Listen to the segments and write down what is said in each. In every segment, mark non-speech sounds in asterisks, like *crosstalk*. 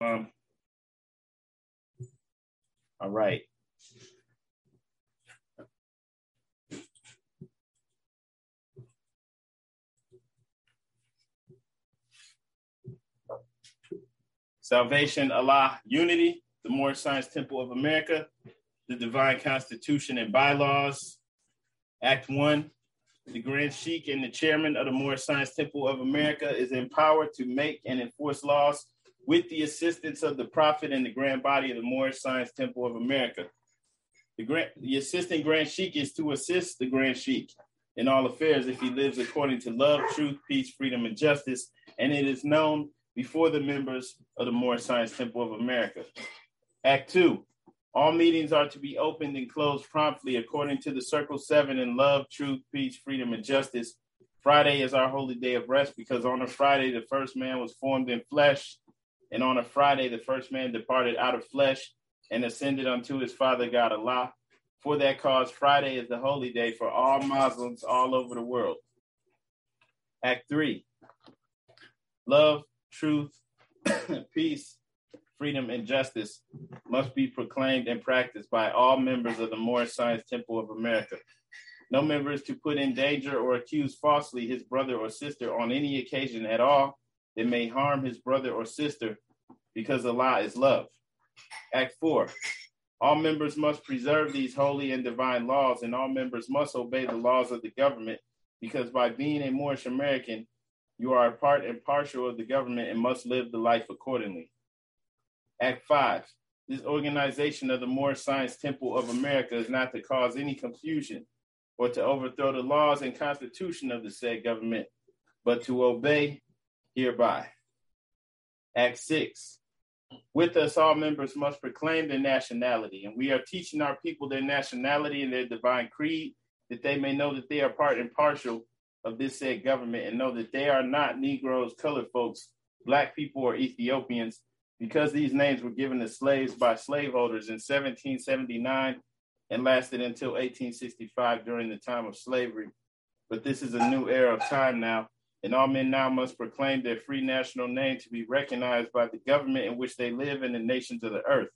Um, all right. Salvation, Allah, Unity, the Moorish Science Temple of America, the Divine Constitution and Bylaws, Act 1. The Grand Sheikh and the chairman of the Moorish Science Temple of America is empowered to make and enforce laws with the assistance of the Prophet and the Grand Body of the Moorish Science Temple of America. The, grand, the assistant Grand Sheikh is to assist the Grand Sheikh in all affairs if he lives according to love, truth, peace, freedom, and justice, and it is known before the members of the Moorish Science Temple of America. Act two, all meetings are to be opened and closed promptly according to the Circle 7 in love, truth, peace, freedom, and justice. Friday is our holy day of rest because on a Friday the first man was formed in flesh, and on a Friday the first man departed out of flesh and ascended unto his Father God Allah. For that cause, Friday is the holy day for all Muslims all over the world. Act 3 Love, truth, *coughs* peace, freedom, and justice must be proclaimed and practiced by all members of the Moorish Science Temple of America. No member is to put in danger or accuse falsely his brother or sister on any occasion at all that may harm his brother or sister because Allah is love. Act 4. All members must preserve these holy and divine laws, and all members must obey the laws of the government because by being a Moorish American, you are a part and partial of the government and must live the life accordingly. Act 5. This organization of the Moorish Science Temple of America is not to cause any confusion or to overthrow the laws and constitution of the said government, but to obey hereby. Act 6. With us, all members must proclaim their nationality, and we are teaching our people their nationality and their divine creed, that they may know that they are part and partial of this said government and know that they are not Negroes, colored folks, Black people, or Ethiopians, because these names were given to slaves by slaveholders in 1779 and lasted until 1865 during the time of slavery. But this is a new era of time now, and all men now must proclaim their free national name to be recognized by the government in which they live and the nations of the earth.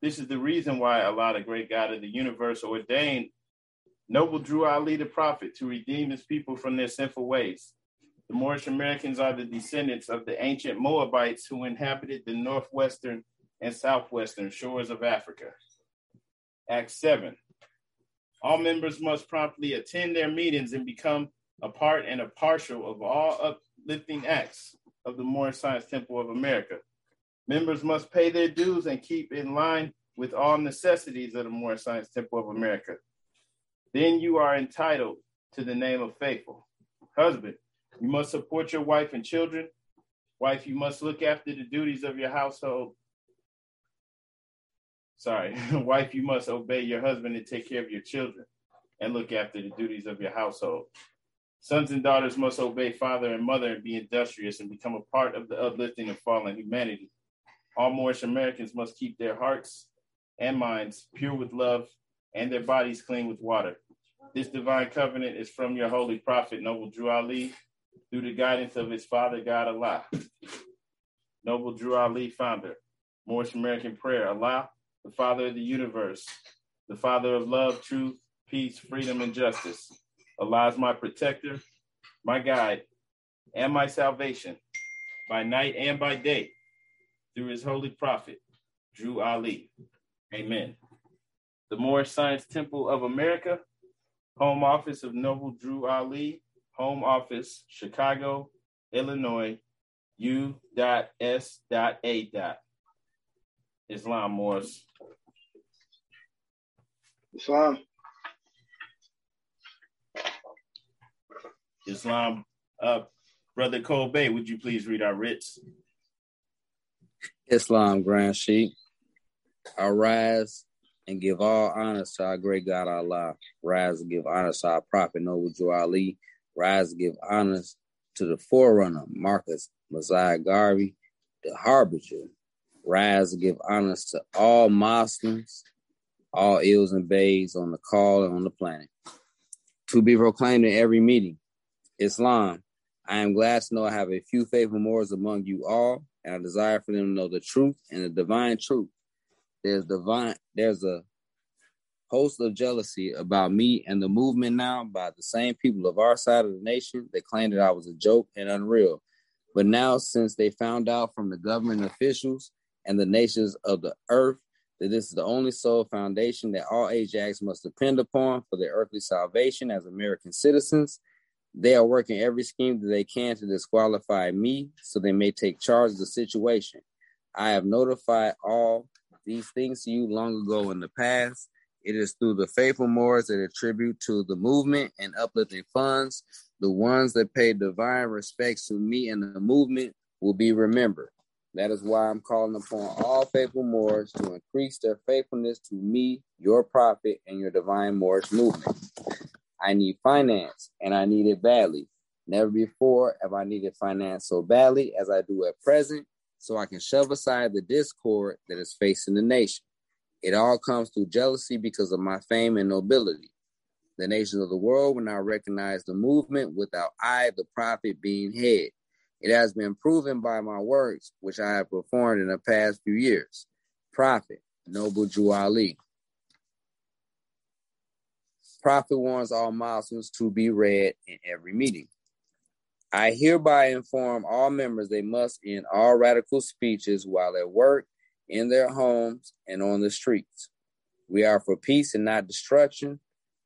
This is the reason why Allah, the great God of the universe, ordained Noble Drew Ali the prophet to redeem his people from their sinful ways. The Moorish Americans are the descendants of the ancient Moabites who inhabited the northwestern and southwestern shores of Africa. Act 7. All members must promptly attend their meetings and become a part and a partial of all uplifting acts of the Moorish Science Temple of America. Members must pay their dues and keep in line with all necessities of the Moorish Science Temple of America. Then you are entitled to the name of faithful. Husband, you must support your wife and children. Wife, you must look after the duties of your household. Sorry, *laughs* wife, you must obey your husband and take care of your children and look after the duties of your household. Sons and daughters must obey father and mother and be industrious and become a part of the uplifting of fallen humanity. All Moorish Americans must keep their hearts and minds pure with love and their bodies clean with water. This divine covenant is from your holy prophet, Noble Drew Ali, through the guidance of his father, God Allah. *laughs* Noble Drew Ali, founder, Moorish American Prayer, Allah, the Father of the universe, the Father of love, truth, peace, freedom, and justice. Allah is my protector, my guide, and my salvation by night and by day through his holy prophet, Drew Ali. Amen. The Moorish Science Temple of America Home office of Noble Drew Ali. Home office, Chicago, Illinois, U.S.A. Islam Morris. Islam. Islam. Uh, Brother Kobe, would you please read our writs? Islam Grand Sheikh. Arise and give all honors to our great God Allah. Rise and give honors to our prophet Noble Ali. Rise and give honors to the forerunner Marcus Mosiah Garvey, the harbinger. Rise and give honors to all Muslims, all Els and Beys on the call and on the planet. To be proclaimed in every meeting. Islam. I am glad to know I have a few faithful Moors among you all. and I desire for them to know the truth and the divine truth. There's divine, there's a host of jealousy about me and the movement now by the same people of our side of the nation that claimed that I was a joke and unreal. But now, since they found out from the government officials and the nations of the earth that this is the only sole foundation that all Asiatics must depend upon for their earthly salvation as American citizens, they are working every scheme that they can to disqualify me so they may take charge of the situation. I have notified all these things to you long ago in the past. It is through the faithful Moors that attribute to the movement and uplifting funds. The ones that pay divine respects to me and the movement will be remembered. That is why I'm calling upon all faithful Moors to increase their faithfulness to me, your prophet, and your divine Moorish movement. I need finance, and I need it badly. Never before have I needed finance so badly as I do at present, so I can shove aside the discord that is facing the nation. It all comes through jealousy because of my fame and nobility. The nations of the world will now recognize the movement without I, the prophet, being head. It has been proven by my works, which I have performed in the past few years. Prophet, Noble Drew Ali. Prophet warns all Muslims to be read in every meeting. I hereby inform all members they must end all radical speeches while at work, in their homes, and on the streets. We are for peace and not destruction.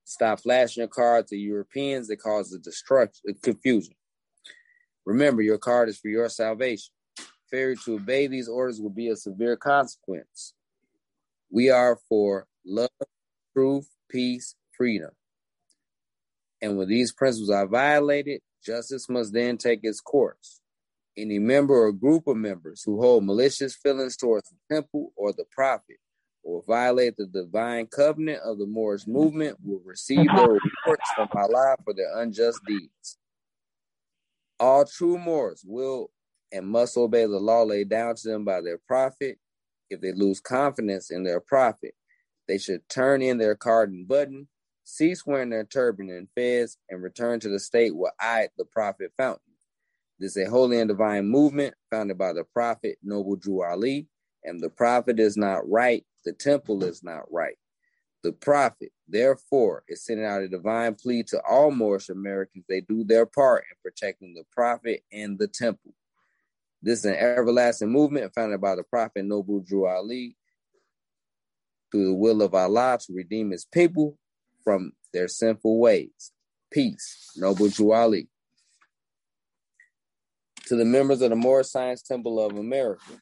Stop flashing your card to Europeans that cause the destruction, uh, confusion. Remember, your card is for your salvation. Failure to obey these orders will be a severe consequence. We are for love, truth, peace, freedom. And when these principles are violated, justice must then take its course. Any member or group of members who hold malicious feelings towards the temple or the prophet or violate the divine covenant of the Moorish movement will receive their reports from Allah for their unjust deeds. All true Moors will and must obey the law laid down to them by their prophet. If they lose confidence in their prophet, they should turn in their card and button cease wearing their turban and fez, and return to the state where I, the prophet, found you. This is a holy and divine movement founded by the prophet Noble Drew Ali, and the prophet is not right, the temple is not right. The prophet, therefore, is sending out a divine plea to all Moorish Americans they do their part in protecting the prophet and the temple. This is an everlasting movement founded by the prophet Noble Drew Ali through the will of Allah to redeem his people from their sinful ways. Peace, Noble Drew Ali. To the members of the Moorish Science Temple of America,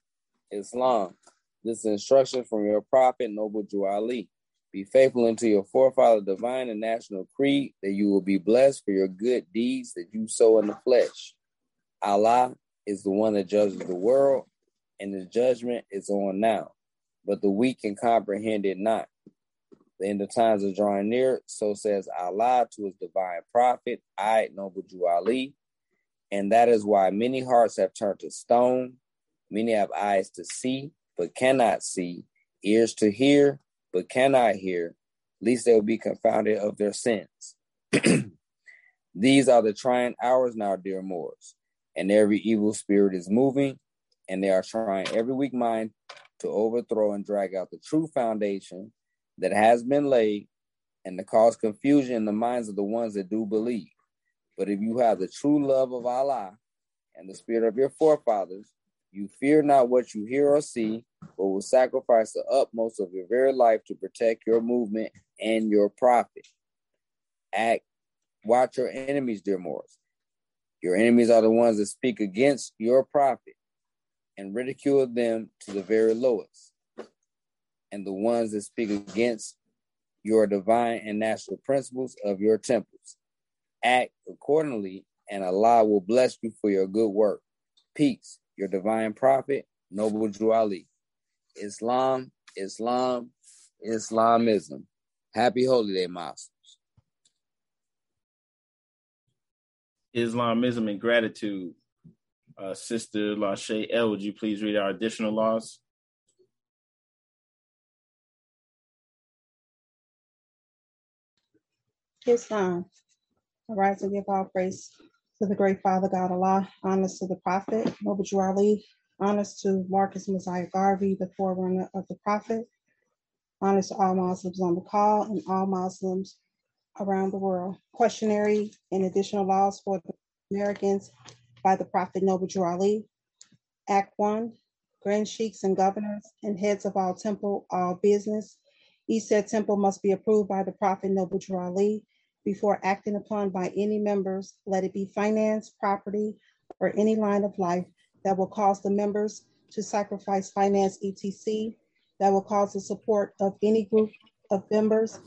Islam, this instruction from your prophet, Noble Drew Ali. Be faithful unto your forefather, divine and national creed, that you will be blessed for your good deeds that you sow in the flesh. Allah is the one that judges the world, and his judgment is on now. But the weak can comprehend it not. The end of times is drawing near, so says Allah to his divine prophet, I, Noble Drew Ali. And that is why many hearts have turned to stone. Many have eyes to see, but cannot see, ears to hear, but cannot hear, lest they will be confounded of their sins. *clears throat* These are the trying hours now, dear Moors, and every evil spirit is moving, and they are trying every weak mind to overthrow and drag out the true foundation that has been laid and to cause confusion in the minds of the ones that do believe. But if you have the true love of Allah and the spirit of your forefathers, you fear not what you hear or see, but will sacrifice the utmost of your very life to protect your movement and your prophet. Act, watch your enemies, dear Moors. Your enemies are the ones that speak against your prophet and ridicule them to the very lowest and the ones that speak against your divine and natural principles of your temples. Act accordingly, and Allah will bless you for your good work. Peace, your divine prophet, Noble Drew Ali. Islam, Islam, Islamism. Happy Holy Day. Islamism and gratitude. Uh, Sister Lashe L, would you please read our additional laws? Islam. Um, I rise and give all praise to the great Father God Allah, honors to the Prophet, Noble Ali, Honors to Marcus Mosiah Garvey, the forerunner of the Prophet. Honors to all Muslims on the call and all Muslims around the world. Questionary and additional laws for Americans by the Prophet Drew Ali. Act 1 Grand Sheiks and governors and heads of all temple, all business. Each said temple must be approved by the Prophet Noble Ali before acting upon by any members, let it be finance, property, or any line of life that will cause the members to sacrifice finance etc that will cause the support of any group of members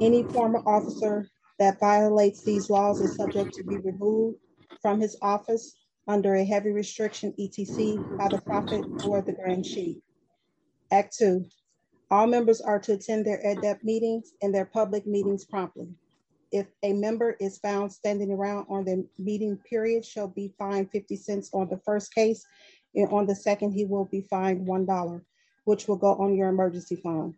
any former officer that violates these laws is subject to be removed from his office under a heavy restriction etc by the prophet or the grand sheik act 2 all members are to attend their adept meetings and their public meetings promptly if a member is found standing around on the meeting period, shall be fined 50 cents on the first case. And on the second, he will be fined $1, which will go on your emergency fund.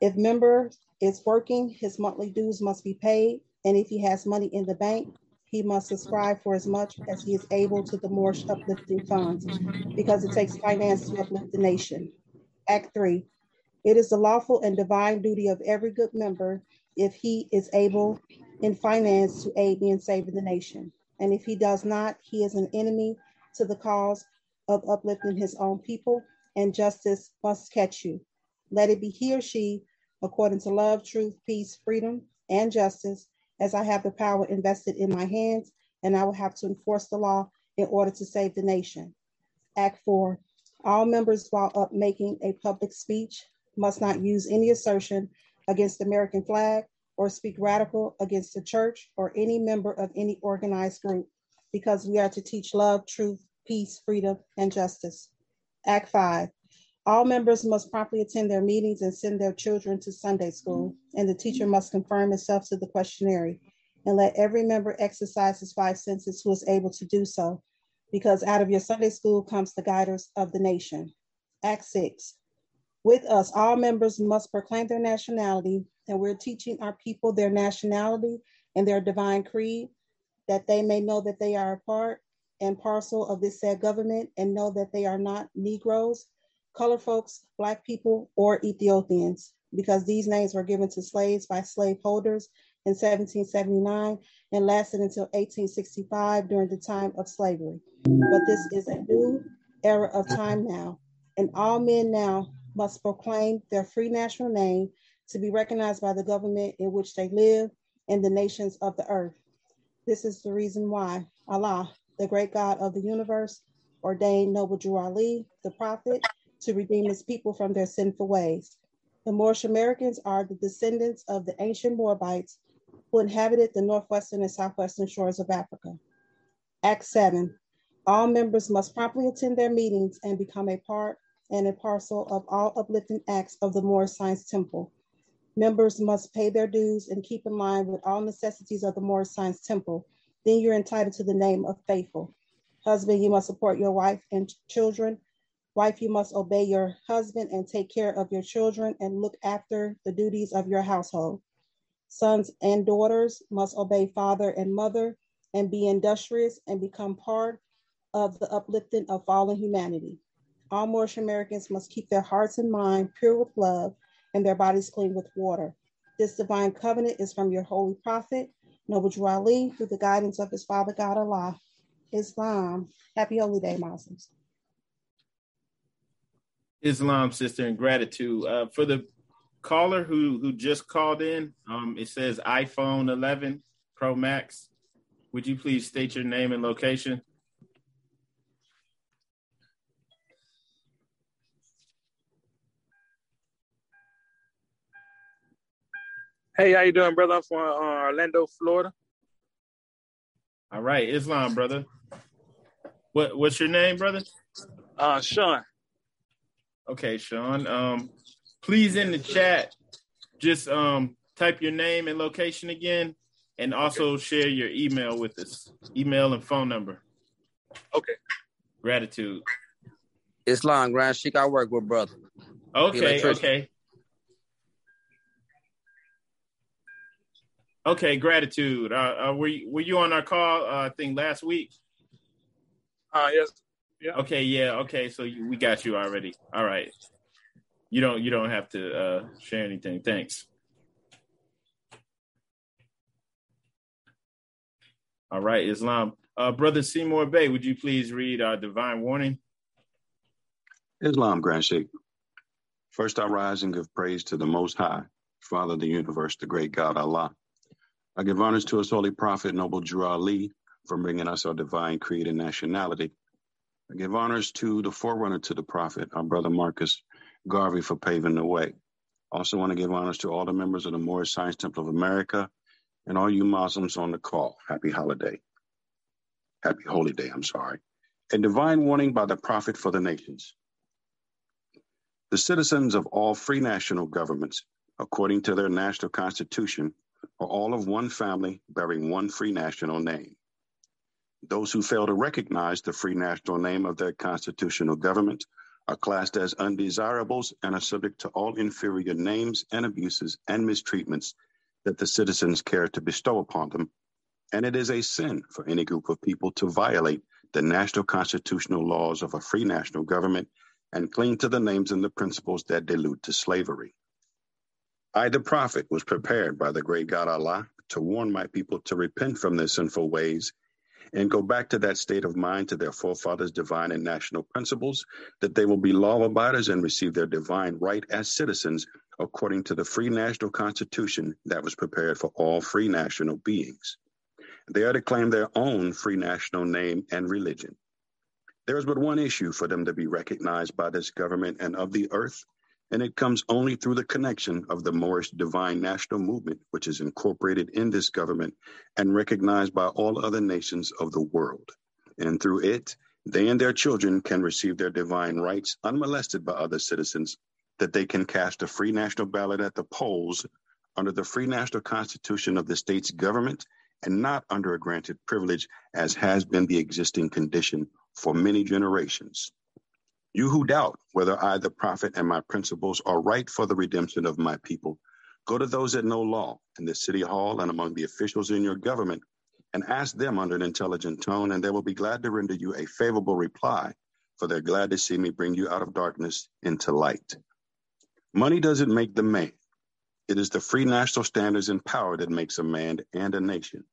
If member is working, his monthly dues must be paid. And if he has money in the bank, he must subscribe for as much as he is able to the more uplifting funds because it takes finance to uplift the nation. Act three, it is the lawful and divine duty of every good member if he is able in finance to aid me in saving the nation. And if he does not, he is an enemy to the cause of uplifting his own people, and justice must catch you. Let it be he or she, according to love, truth, peace, freedom, and justice, as I have the power invested in my hands, and I will have to enforce the law in order to save the nation. Act four, all members while up making a public speech must not use any assertion against the American flag or speak radical against the church or any member of any organized group because we are to teach love, truth, peace, freedom, and justice. Act 5. All members must promptly attend their meetings and send their children to Sunday school, and the teacher must confirm himself to the questionnaire and let every member exercise his five senses who is able to do so, because out of your Sunday school comes the guiders of the nation. Act 6. With us, all members must proclaim their nationality, and we're teaching our people their nationality and their divine creed, that they may know that they are a part and parcel of this said government and know that they are not Negroes, color folks, Black people, or Ethiopians, because these names were given to slaves by slaveholders in 1779 and lasted until 1865 during the time of slavery. But this is a new era of time now, and all men now must proclaim their free national name to be recognized by the government in which they live and the nations of the earth. This is the reason why Allah, the great God of the universe, ordained Noble Drew Ali, the prophet, to redeem his people from their sinful ways. The Moorish Americans are the descendants of the ancient Moabites who inhabited the northwestern and southwestern shores of Africa. Act 7. All members must promptly attend their meetings and become a part and a parcel of all uplifting acts of the Moorish Science Temple. Members must pay their dues and keep in line with all necessities of the Moorish Science Temple. Then you're entitled to the name of faithful. Husband, you must support your wife and children. Wife, you must obey your husband and take care of your children and look after the duties of your household. Sons and daughters must obey father and mother and be industrious and become part of the uplifting of fallen humanity. All Moorish Americans must keep their hearts and mind pure with love and their bodies clean with water. This divine covenant is from your holy prophet, Noble Drew Ali, through the guidance of his father God Allah. Islam. Happy Holy Day, Muslims. Islam, sister, and gratitude. Uh, for the caller who who just called in, um, it says iPhone 11 Pro Max. Would you please state your name and location? Hey, how you doing, brother? I'm from uh, Orlando, Florida. All right, Islam, brother. What what's your name, brother? Uh, Sean. Okay, Sean. Um, please in the chat, just um type your name and location again, and also okay. share your email with us. Email and phone number. Okay. Gratitude. Islam Grand Sheik, I work with brother. Okay, okay. Okay, gratitude. Uh, uh, were you, were you on our call? Uh, I think last week. Uh yes. Yeah. Okay, yeah, okay. So you, we got you already. All right. You don't you don't have to uh, share anything. Thanks. All right, Islam. Uh, Brother Seymour Bey, would you please read our divine warning? Islam, Grand Sheikh. First, I rise and give praise to the Most High, Father of the universe, the great God Allah. I give honors to His holy prophet, Noble Drew Ali, for bringing us our divine creed and nationality. I give honors to the forerunner to the prophet, our brother Marcus Garvey, for paving the way. I also, want to give honors to all the members of the Moorish Science Temple of America and all you Muslims on the call. Happy holiday. Happy holy day, I'm sorry. A divine warning by the prophet for the nations. The citizens of all free national governments, according to their national constitution, are all of one family bearing one free national name. Those who fail to recognize the free national name of their constitutional government are classed as undesirables and are subject to all inferior names and abuses and mistreatments that the citizens care to bestow upon them. And it is a sin for any group of people to violate the national constitutional laws of a free national government and cling to the names and the principles that delude to slavery. I, the prophet, was prepared by the great God Allah to warn my people to repent from their sinful ways and go back to that state of mind to their forefathers' divine and national principles, that they will be law abiders and receive their divine right as citizens according to the free national constitution that was prepared for all free national beings. They are to claim their own free national name and religion. There is but one issue for them to be recognized by this government and of the earth, and it comes only through the connection of the Moorish Divine National Movement, which is incorporated in this government and recognized by all other nations of the world. And through it, they and their children can receive their divine rights unmolested by other citizens, that they can cast a free national ballot at the polls under the free national constitution of the state's government and not under a granted privilege, as has been the existing condition for many generations. You who doubt whether I, the prophet, and my principles are right for the redemption of my people, go to those that know law in the city hall and among the officials in your government and ask them under an intelligent tone, and they will be glad to render you a favorable reply, for they're glad to see me bring you out of darkness into light. Money doesn't make the man. It is the free national standards and power that makes a man and a nation.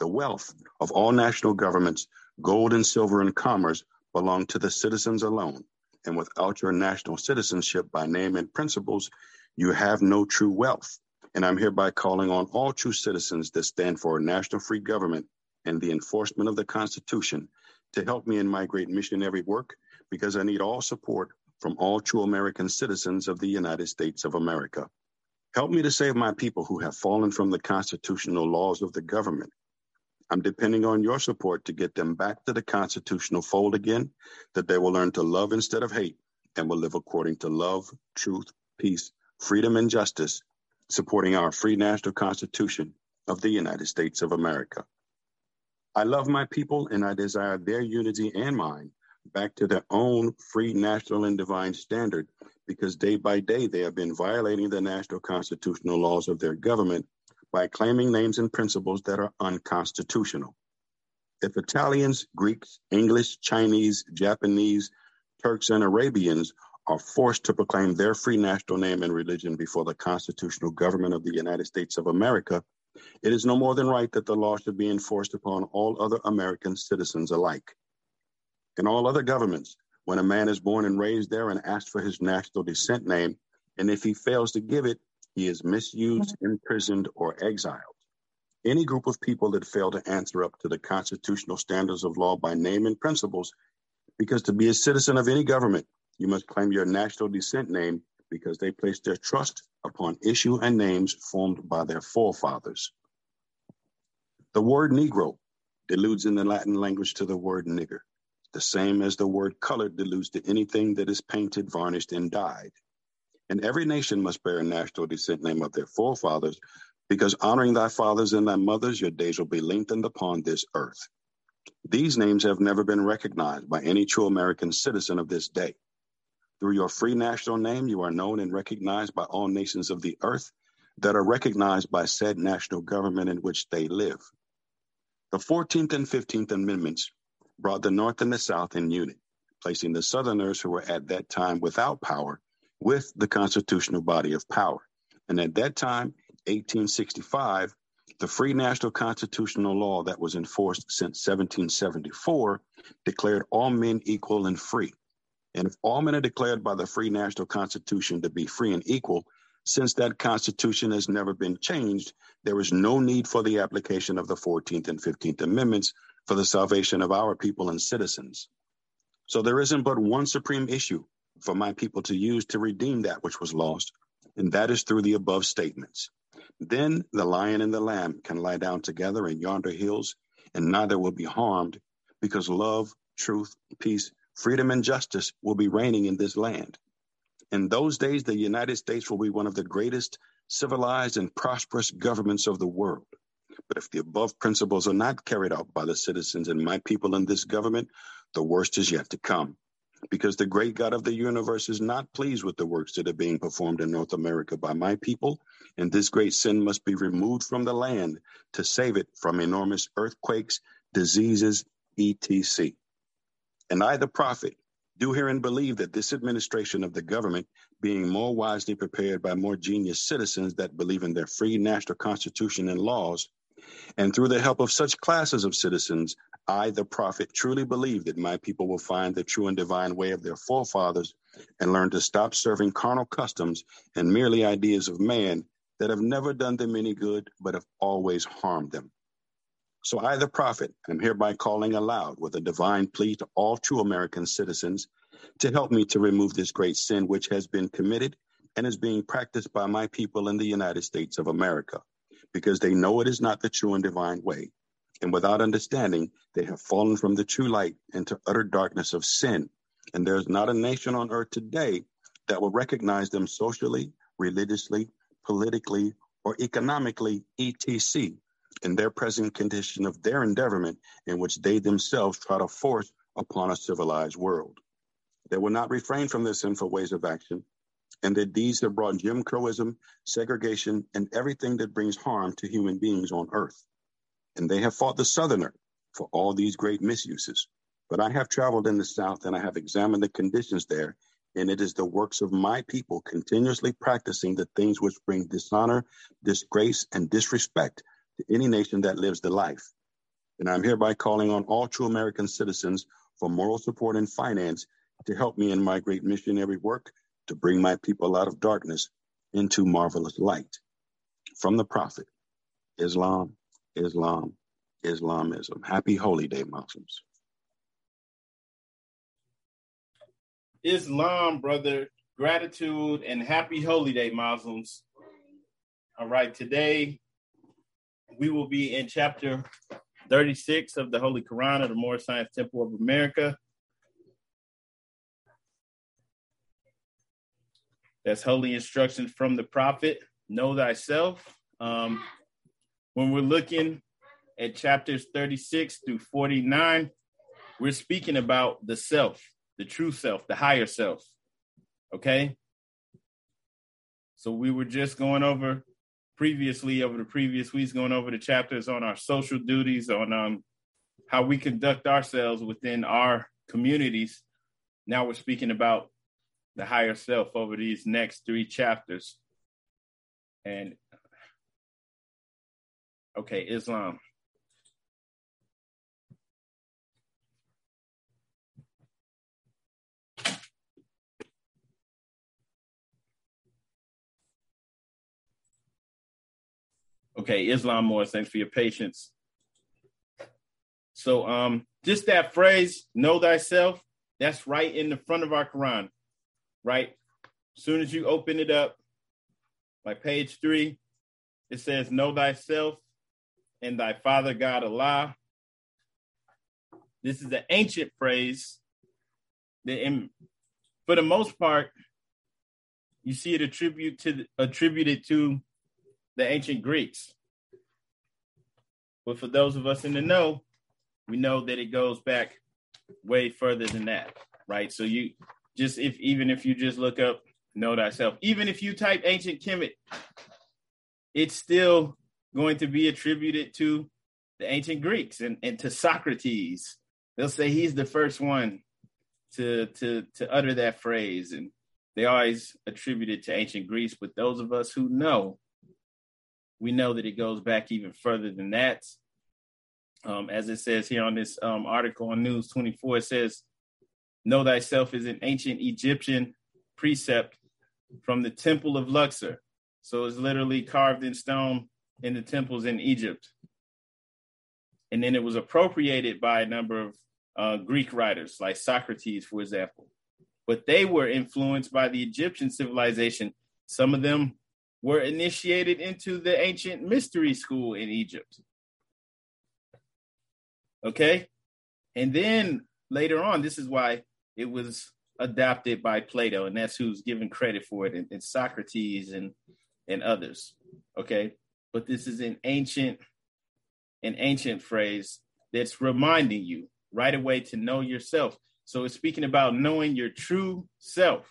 The wealth of all national governments Gold and silver and commerce belong to the citizens alone. And without your national citizenship by name and principles, you have no true wealth. And I'm hereby calling on all true citizens that stand for a national free government and the enforcement of the Constitution to help me in my great missionary work because I need all support from all true American citizens of the United States of America. Help me to save my people who have fallen from the constitutional laws of the government I'm depending on your support to get them back to the constitutional fold again, that they will learn to love instead of hate and will live according to love, truth, peace, freedom, and justice, supporting our free national constitution of the United States of America. I love my people and I desire their unity and mine back to their own free national and divine standard because day by day they have been violating the national constitutional laws of their government by claiming names and principles that are unconstitutional. If Italians, Greeks, English, Chinese, Japanese, Turks, and Arabians are forced to proclaim their free national name and religion before the constitutional government of the United States of America, it is no more than right that the law should be enforced upon all other American citizens alike. In all other governments, when a man is born and raised there and asks for his national descent name, and if he fails to give it, he is misused, mm-hmm. imprisoned, or exiled. Any group of people that fail to answer up to the constitutional standards of law by name and principles, because to be a citizen of any government, you must claim your national descent name because they place their trust upon issue and names formed by their forefathers. The word Negro deludes in the Latin language to the word nigger, the same as the word colored deludes to anything that is painted, varnished, and dyed. And every nation must bear a national descent name of their forefathers, because honoring thy fathers and thy mothers, your days will be lengthened upon this earth. These names have never been recognized by any true American citizen of this day. Through your free national name, you are known and recognized by all nations of the earth that are recognized by said national government in which they live. The 14th and 15th Amendments brought the North and the South in unity placing the Southerners who were at that time without power with the constitutional body of power. And at that time, 1865, the free national constitutional law that was enforced since 1774 declared all men equal and free. And if all men are declared by the free national constitution to be free and equal, since that constitution has never been changed, there is no need for the application of the 14th and 15th Amendments for the salvation of our people and citizens. So there isn't but one supreme issue for my people to use to redeem that which was lost, and that is through the above statements. Then the lion and the lamb can lie down together in yonder hills, and neither will be harmed, because love, truth, peace, freedom, and justice will be reigning in this land. In those days, the United States will be one of the greatest civilized and prosperous governments of the world. But if the above principles are not carried out by the citizens and my people in this government, the worst is yet to come. Because the great God of the universe is not pleased with the works that are being performed in North America by my people, and this great sin must be removed from the land to save it from enormous earthquakes, diseases, etc. And I, the prophet, do and believe that this administration of the government, being more wisely prepared by more genius citizens that believe in their free national constitution and laws, and through the help of such classes of citizens, I, the prophet, truly believe that my people will find the true and divine way of their forefathers and learn to stop serving carnal customs and merely ideas of man that have never done them any good, but have always harmed them. So I, the prophet, am hereby calling aloud with a divine plea to all true American citizens to help me to remove this great sin which has been committed and is being practiced by my people in the United States of America because they know it is not the true and divine way. And without understanding, they have fallen from the true light into utter darkness of sin. And there is not a nation on earth today that will recognize them socially, religiously, politically, or economically, etc., in their present condition of their endeavorment in which they themselves try to force upon a civilized world. They will not refrain from their sinful ways of action, and their deeds have brought Jim Crowism, segregation, and everything that brings harm to human beings on earth. And they have fought the Southerner for all these great misuses. But I have traveled in the South and I have examined the conditions there, and it is the works of my people continuously practicing the things which bring dishonor, disgrace, and disrespect to any nation that lives the life. And I'm hereby calling on all true American citizens for moral support and finance to help me in my great missionary work to bring my people out of darkness into marvelous light. From the prophet, Islam, Islam, Islamism. Happy Holy Day, Muslims. Islam, brother. Gratitude and happy Holy Day, Muslims. All right, today we will be in chapter 36 of the Holy Quran of the Moorish Science Temple of America. That's holy instructions from the prophet. Know thyself. Um, when we're looking at chapters 36 through 49, we're speaking about the self, the true self, the higher self. Okay. So we were just going over previously over the previous weeks, going over the chapters on our social duties, on um, how we conduct ourselves within our communities. Now we're speaking about the higher self over these next three chapters. And okay, Islam. Okay, Islam more. Thanks for your patience. So, um, just that phrase, "Know thyself," that's right in the front of our Quran right? As soon as you open it up, like page three, it says, Know thyself and thy Father God Allah. This is an ancient phrase that, in, for the most part, you see it attribute to attributed to the ancient Greeks. But for those of us in the know, we know that it goes back way further than that, right? So you just if even if you just look up know thyself, even if you type ancient Kemet, it's still going to be attributed to the ancient Greeks and, and to Socrates. They'll say he's the first one to to to utter that phrase, and they always attribute it to ancient Greece. But those of us who know, we know that it goes back even further than that. Um, as it says here on this um, article on News 24, it says, Know thyself is an ancient Egyptian precept from the Temple of Luxor. So it's literally carved in stone in the temples in Egypt. And then it was appropriated by a number of uh, Greek writers, like Socrates, for example. But they were influenced by the Egyptian civilization. Some of them were initiated into the ancient mystery school in Egypt. Okay. And then later on, this is why it was adopted by Plato, and that's who's given credit for it, and, and Socrates and and others. Okay. But this is an ancient, an ancient phrase that's reminding you right away to know yourself. So it's speaking about knowing your true self.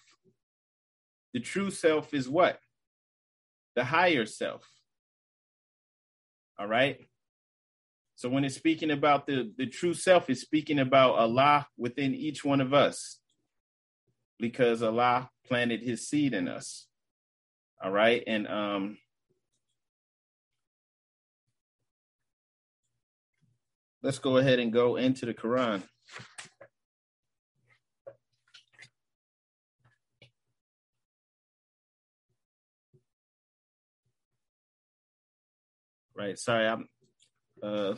The true self is what? The higher self. All right. So when it's speaking about the, the true self, it's speaking about Allah within each one of us because Allah planted his seed in us. All right. And um let's go ahead and go into the Quran. Right. Sorry, I'm uh,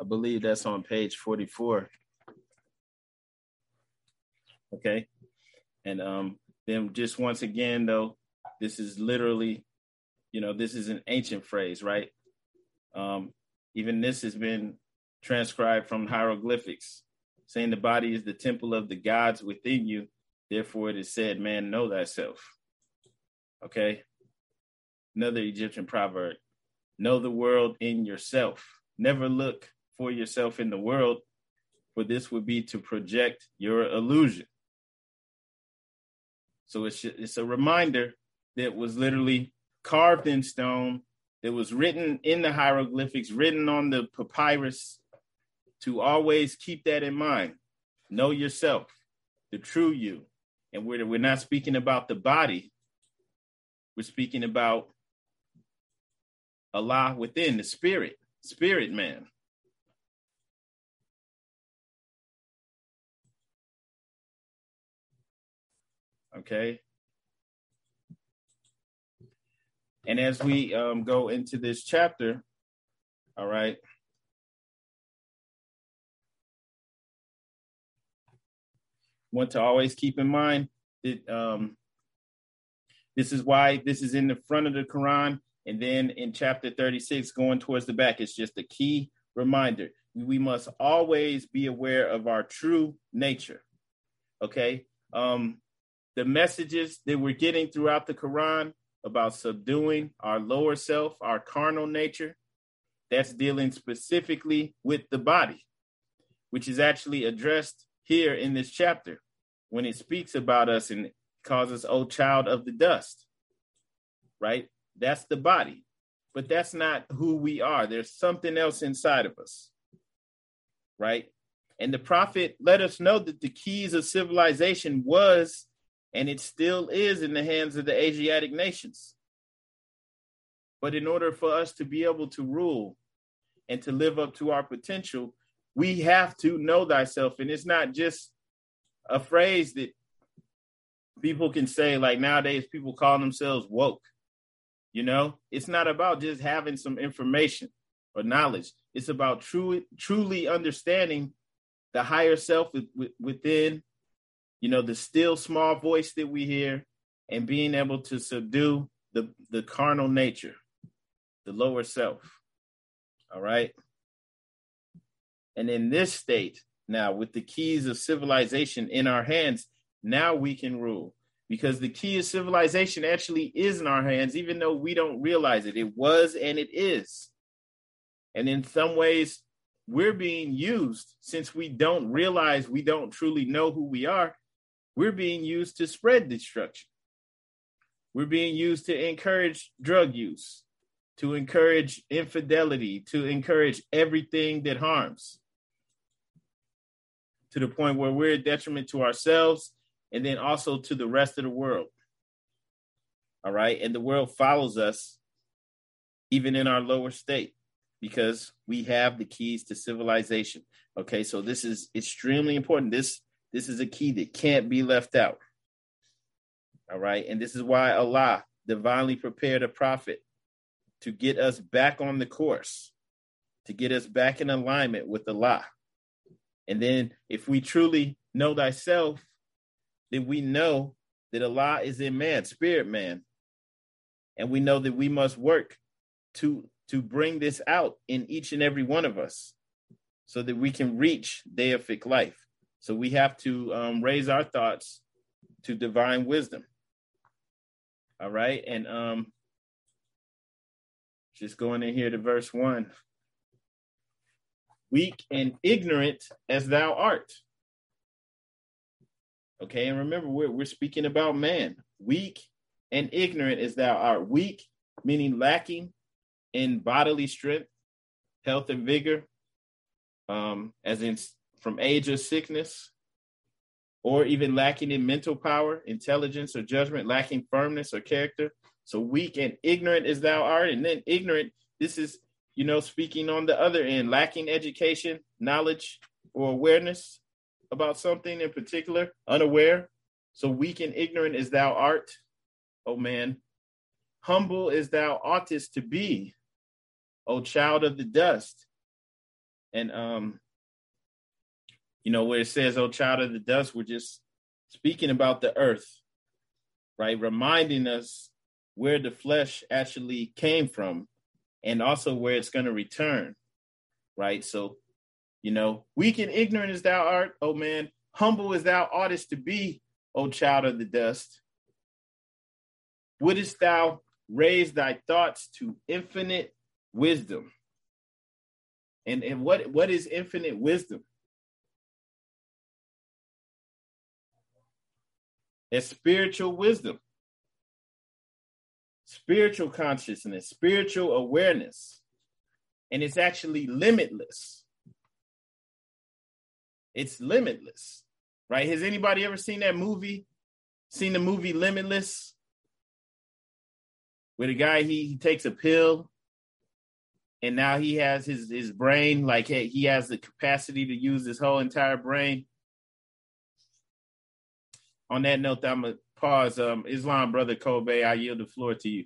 I believe that's on page 44. Okay. And um, then just once again, though, this is literally, you know, this is an ancient phrase, right? Um, even this has been transcribed from hieroglyphics, saying the body is the temple of the gods within you. Therefore, it is said, man, know thyself. Okay. Another Egyptian proverb know the world in yourself. Never look for yourself in the world, for this would be to project your illusion. So it's, it's a reminder that was literally carved in stone, that was written in the hieroglyphics, written on the papyrus, to always keep that in mind. Know yourself, the true you. And we're, we're not speaking about the body, we're speaking about Allah within the spirit, spirit man. Okay. And as we um, go into this chapter, all right. Want to always keep in mind that um, this is why this is in the front of the Quran. And then in chapter 36, going towards the back, it's just a key reminder. We must always be aware of our true nature. Okay. Um, the messages that we're getting throughout the Quran about subduing our lower self, our carnal nature, that's dealing specifically with the body, which is actually addressed here in this chapter when it speaks about us and causes, oh child of the dust, right? That's the body, but that's not who we are. There's something else inside of us, right? And the prophet let us know that the keys of civilization was, and it still is, in the hands of the Asiatic nations. But in order for us to be able to rule and to live up to our potential, we have to know thyself. And it's not just a phrase that people can say like nowadays people call themselves woke you know it's not about just having some information or knowledge it's about truly truly understanding the higher self within you know the still small voice that we hear and being able to subdue the the carnal nature the lower self all right and in this state now with the keys of civilization in our hands now we can rule because the key of civilization actually is in our hands, even though we don't realize it. It was and it is. And in some ways, we're being used since we don't realize we don't truly know who we are. We're being used to spread destruction. We're being used to encourage drug use. to encourage infidelity, to encourage everything that harms to the point where we're a detriment to ourselves and then also to the rest of the world. All right. And the world follows us even in our lower state because we have the keys to civilization. Okay. So this is extremely important. This this is a key that can't be left out. All right. And this is why Allah divinely prepared a prophet to get us back on the course, to get us back in alignment with Allah. And then if we truly know thyself, then we know that Allah is in man, spirit man. And we know that we must work to to bring this out in each and every one of us so that we can reach deific life. So we have to um, raise our thoughts to divine wisdom. All right. And um, just going in here to verse one weak and ignorant as thou art. Okay, and remember, we're, we're speaking about man, weak and ignorant as thou art. Weak, meaning lacking in bodily strength, health, and vigor, um, as in from age or sickness, or even lacking in mental power, intelligence, or judgment, lacking firmness or character. So weak and ignorant as thou art. And then ignorant, this is, you know, speaking on the other end, lacking education, knowledge, or awareness about something in particular, unaware. So weak and ignorant as thou art, oh man. Humble as thou oughtest to be, O child of the dust. And um, you know, where it says, O child of the dust, we're just speaking about the earth, right? Reminding us where the flesh actually came from and also where it's going to return, right? So, you know, weak and ignorant as thou art, O man, humble as thou oughtest to be, O child of the dust. Wouldst thou raise thy thoughts to infinite wisdom. And, and what, what is infinite wisdom? It's spiritual wisdom, spiritual consciousness, spiritual awareness. And it's actually limitless. It's limitless, right? Has anybody ever seen that movie? Seen the movie Limitless? Where the guy he, he takes a pill and now he has his his brain like he has the capacity to use his whole entire brain. On that note, I'm gonna pause. Um, Islam, brother Kobe, I yield the floor to you.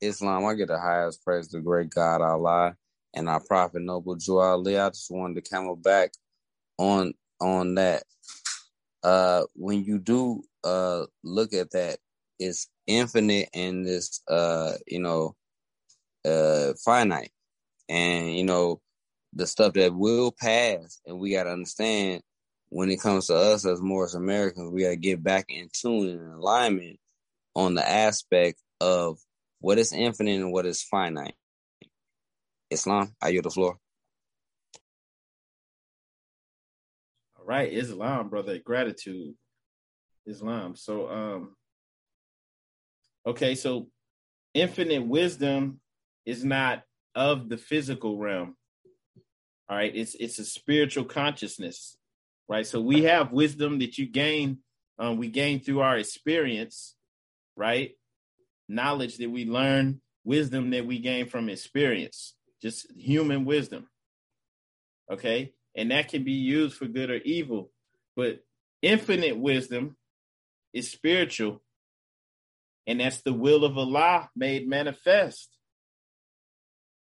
Islam, I get the highest praise to great God Allah and our prophet Noble Drew Ali. I just wanted to come back on on that. Uh, when you do uh look at that, it's infinite and this uh you know uh, finite. And, you know, the stuff that will pass, and we got to understand when it comes to us as Moorish Americans, we got to get back in tune and alignment on the aspect of what is infinite and what is finite. Islam, I yield the floor. All right, Islam, brother, gratitude. Islam. So, um, okay, so infinite wisdom is not of the physical realm. All right, it's it's a spiritual consciousness, right? So we have wisdom that you gain, um, we gain through our experience, right? Knowledge that we learn, wisdom that we gain from experience, just human wisdom. Okay, and that can be used for good or evil, but infinite wisdom is spiritual, and that's the will of Allah made manifest.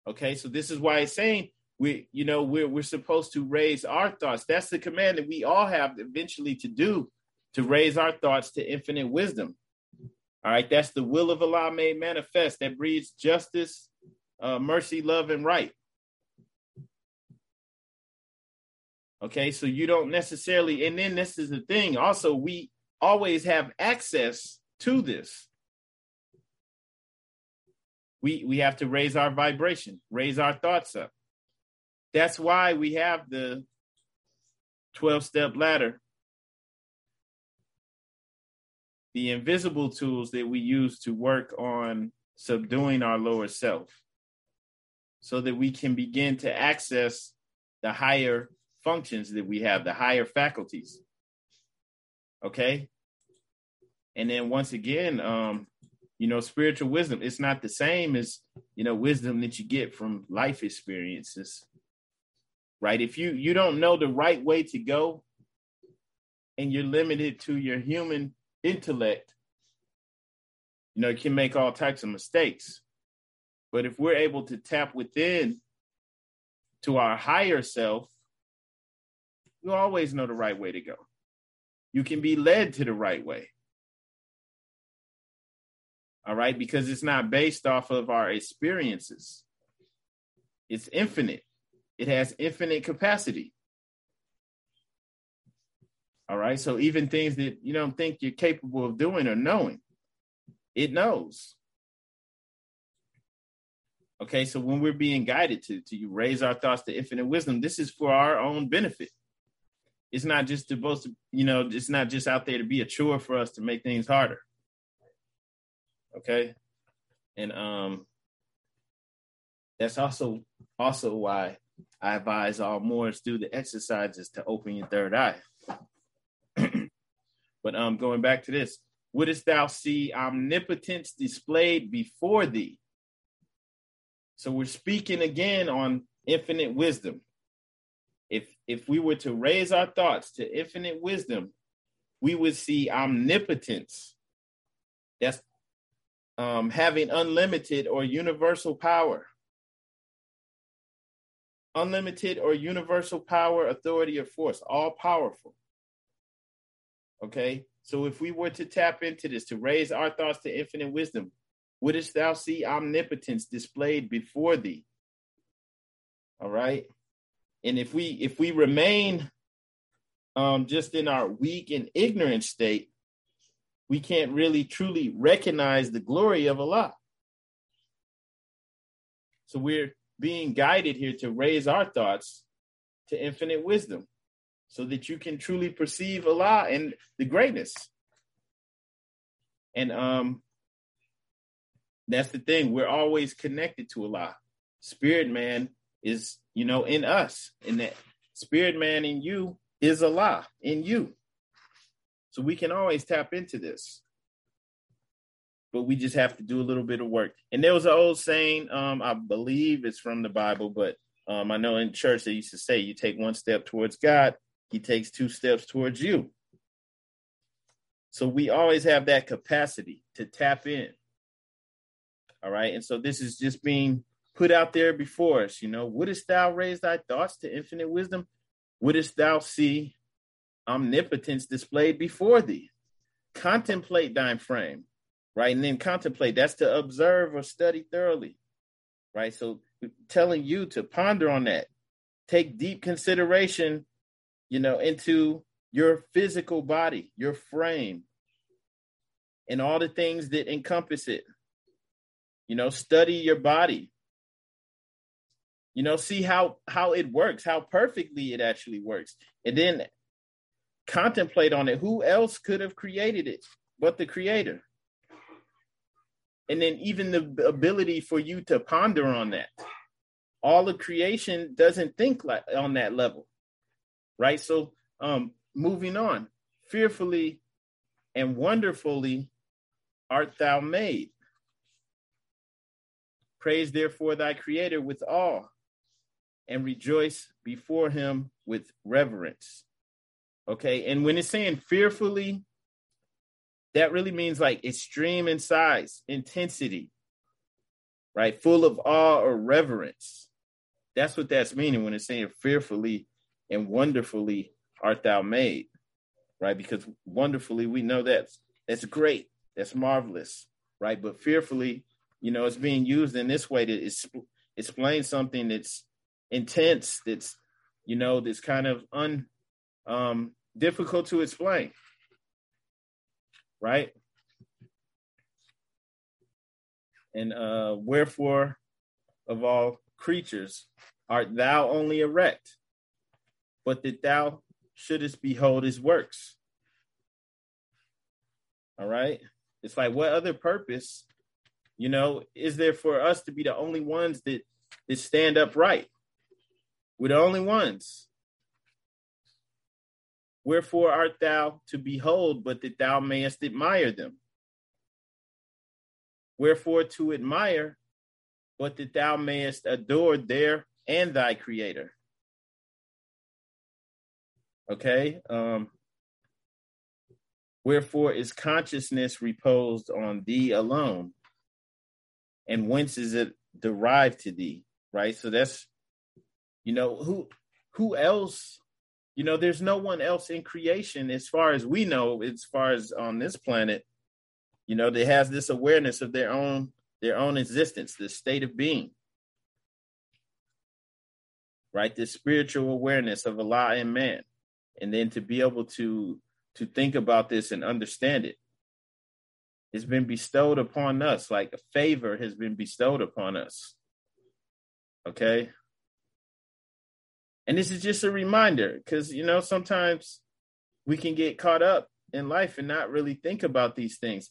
Okay, so this is why it's saying we, you know, we're we're supposed to raise our thoughts. That's the command that we all have eventually to do, to raise our thoughts to infinite wisdom. All right, that's the will of Allah made manifest that breeds justice, uh, mercy, love, and right. Okay, so you don't necessarily, and then this is the thing. Also, we always have access to this we we have to raise our vibration, raise our thoughts up. That's why we have the 12 step ladder. The invisible tools that we use to work on subduing our lower self so that we can begin to access the higher functions that we have, the higher faculties. Okay. And then once again, um, you know, spiritual wisdom, it's not the same as, you know, wisdom that you get from life experiences. Right. If you you don't know the right way to go and you're limited to your human intellect, you know, you can make all types of mistakes. But if we're able to tap within to our higher self, you always know the right way to go. You can be led to the right way. All right, because it's not based off of our experiences. It's infinite. It has infinite capacity. All right. So even things that you don't think you're capable of doing or knowing, it knows. Okay, so when we're being guided to to raise our thoughts to infinite wisdom, this is for our own benefit. It's not just supposed to, you know, it's not just out there to be a chore for us to make things harder. Okay, and um, that's also also why I advise all Moors do the exercises to open your third eye. *clears throat* but um, going back to this, wouldst thou see omnipotence displayed before thee? So we're speaking again on infinite wisdom. If if we were to raise our thoughts to infinite wisdom, we would see omnipotence. That's um, having unlimited or universal power. Unlimited or universal power, authority, or force, all powerful. Okay, so if we were to tap into this, to raise our thoughts to infinite wisdom, wouldst thou see omnipotence displayed before thee? All right. And if we if we remain um, just in our weak and ignorant state, we can't really truly recognize the glory of Allah. So we're being guided here to raise our thoughts to infinite wisdom so that you can truly perceive Allah and the greatness. And um that's the thing. We're always connected to Allah. Spirit man is, you know, in us. And that spirit man in you is Allah in you. So we can always tap into this. But we just have to do a little bit of work. And there was an old saying, um, I believe it's from the Bible, but um, I know in church they used to say, you take one step towards God, he takes two steps towards you. So we always have that capacity to tap in. All right. And so this is just being put out there before us. You know, wouldst thou raise thy thoughts to infinite wisdom? Wouldst thou see omnipotence displayed before thee? Contemplate thine frame, right? And then contemplate, that's to observe or study thoroughly, right? So telling you to ponder on that, take deep consideration, you know, into your physical body, your frame, and all the things that encompass it. You know study your body. You know see how how it works how perfectly it actually works. And then contemplate on it. Who else could have created it but the creator and then even the ability for you to ponder on that all of creation doesn't think like on that level right so um moving on fearfully and wonderfully art thou made Praise therefore thy creator with awe and rejoice before him with reverence. Okay. And when it's saying fearfully, that really means like extreme in size, intensity, right? Full of awe or reverence. That's what that's meaning when it's saying fearfully and wonderfully art thou made, right? Because wonderfully, we know that's that's great, that's marvelous, right? But fearfully you know, it's being used in this way to explain something that's intense, that's, you know, that's kind of un um, difficult to explain. Right? And uh, wherefore of all creatures art thou only erect, but that thou shouldest behold his works. All right. It's like, what other purpose You know, is there for us to be the only ones that that stand upright? We're the only ones. Wherefore art thou to behold, but that thou mayest admire them? Wherefore to admire, but that thou mayest adore their and thy creator. Okay. Um, wherefore is consciousness reposed on thee alone? And whence is it derived to thee? Right. So that's, you know, who who else you know there's no one else in creation as far as we know as far as on this planet you know that has this awareness of their own their own existence the state of being. Right? This spiritual awareness of allah and man. And then to be able to to think about this and understand it it's been bestowed upon us like a favor has been bestowed upon us. Okay and this is just a reminder because, you know, sometimes we can get caught up in life and not really think about these things.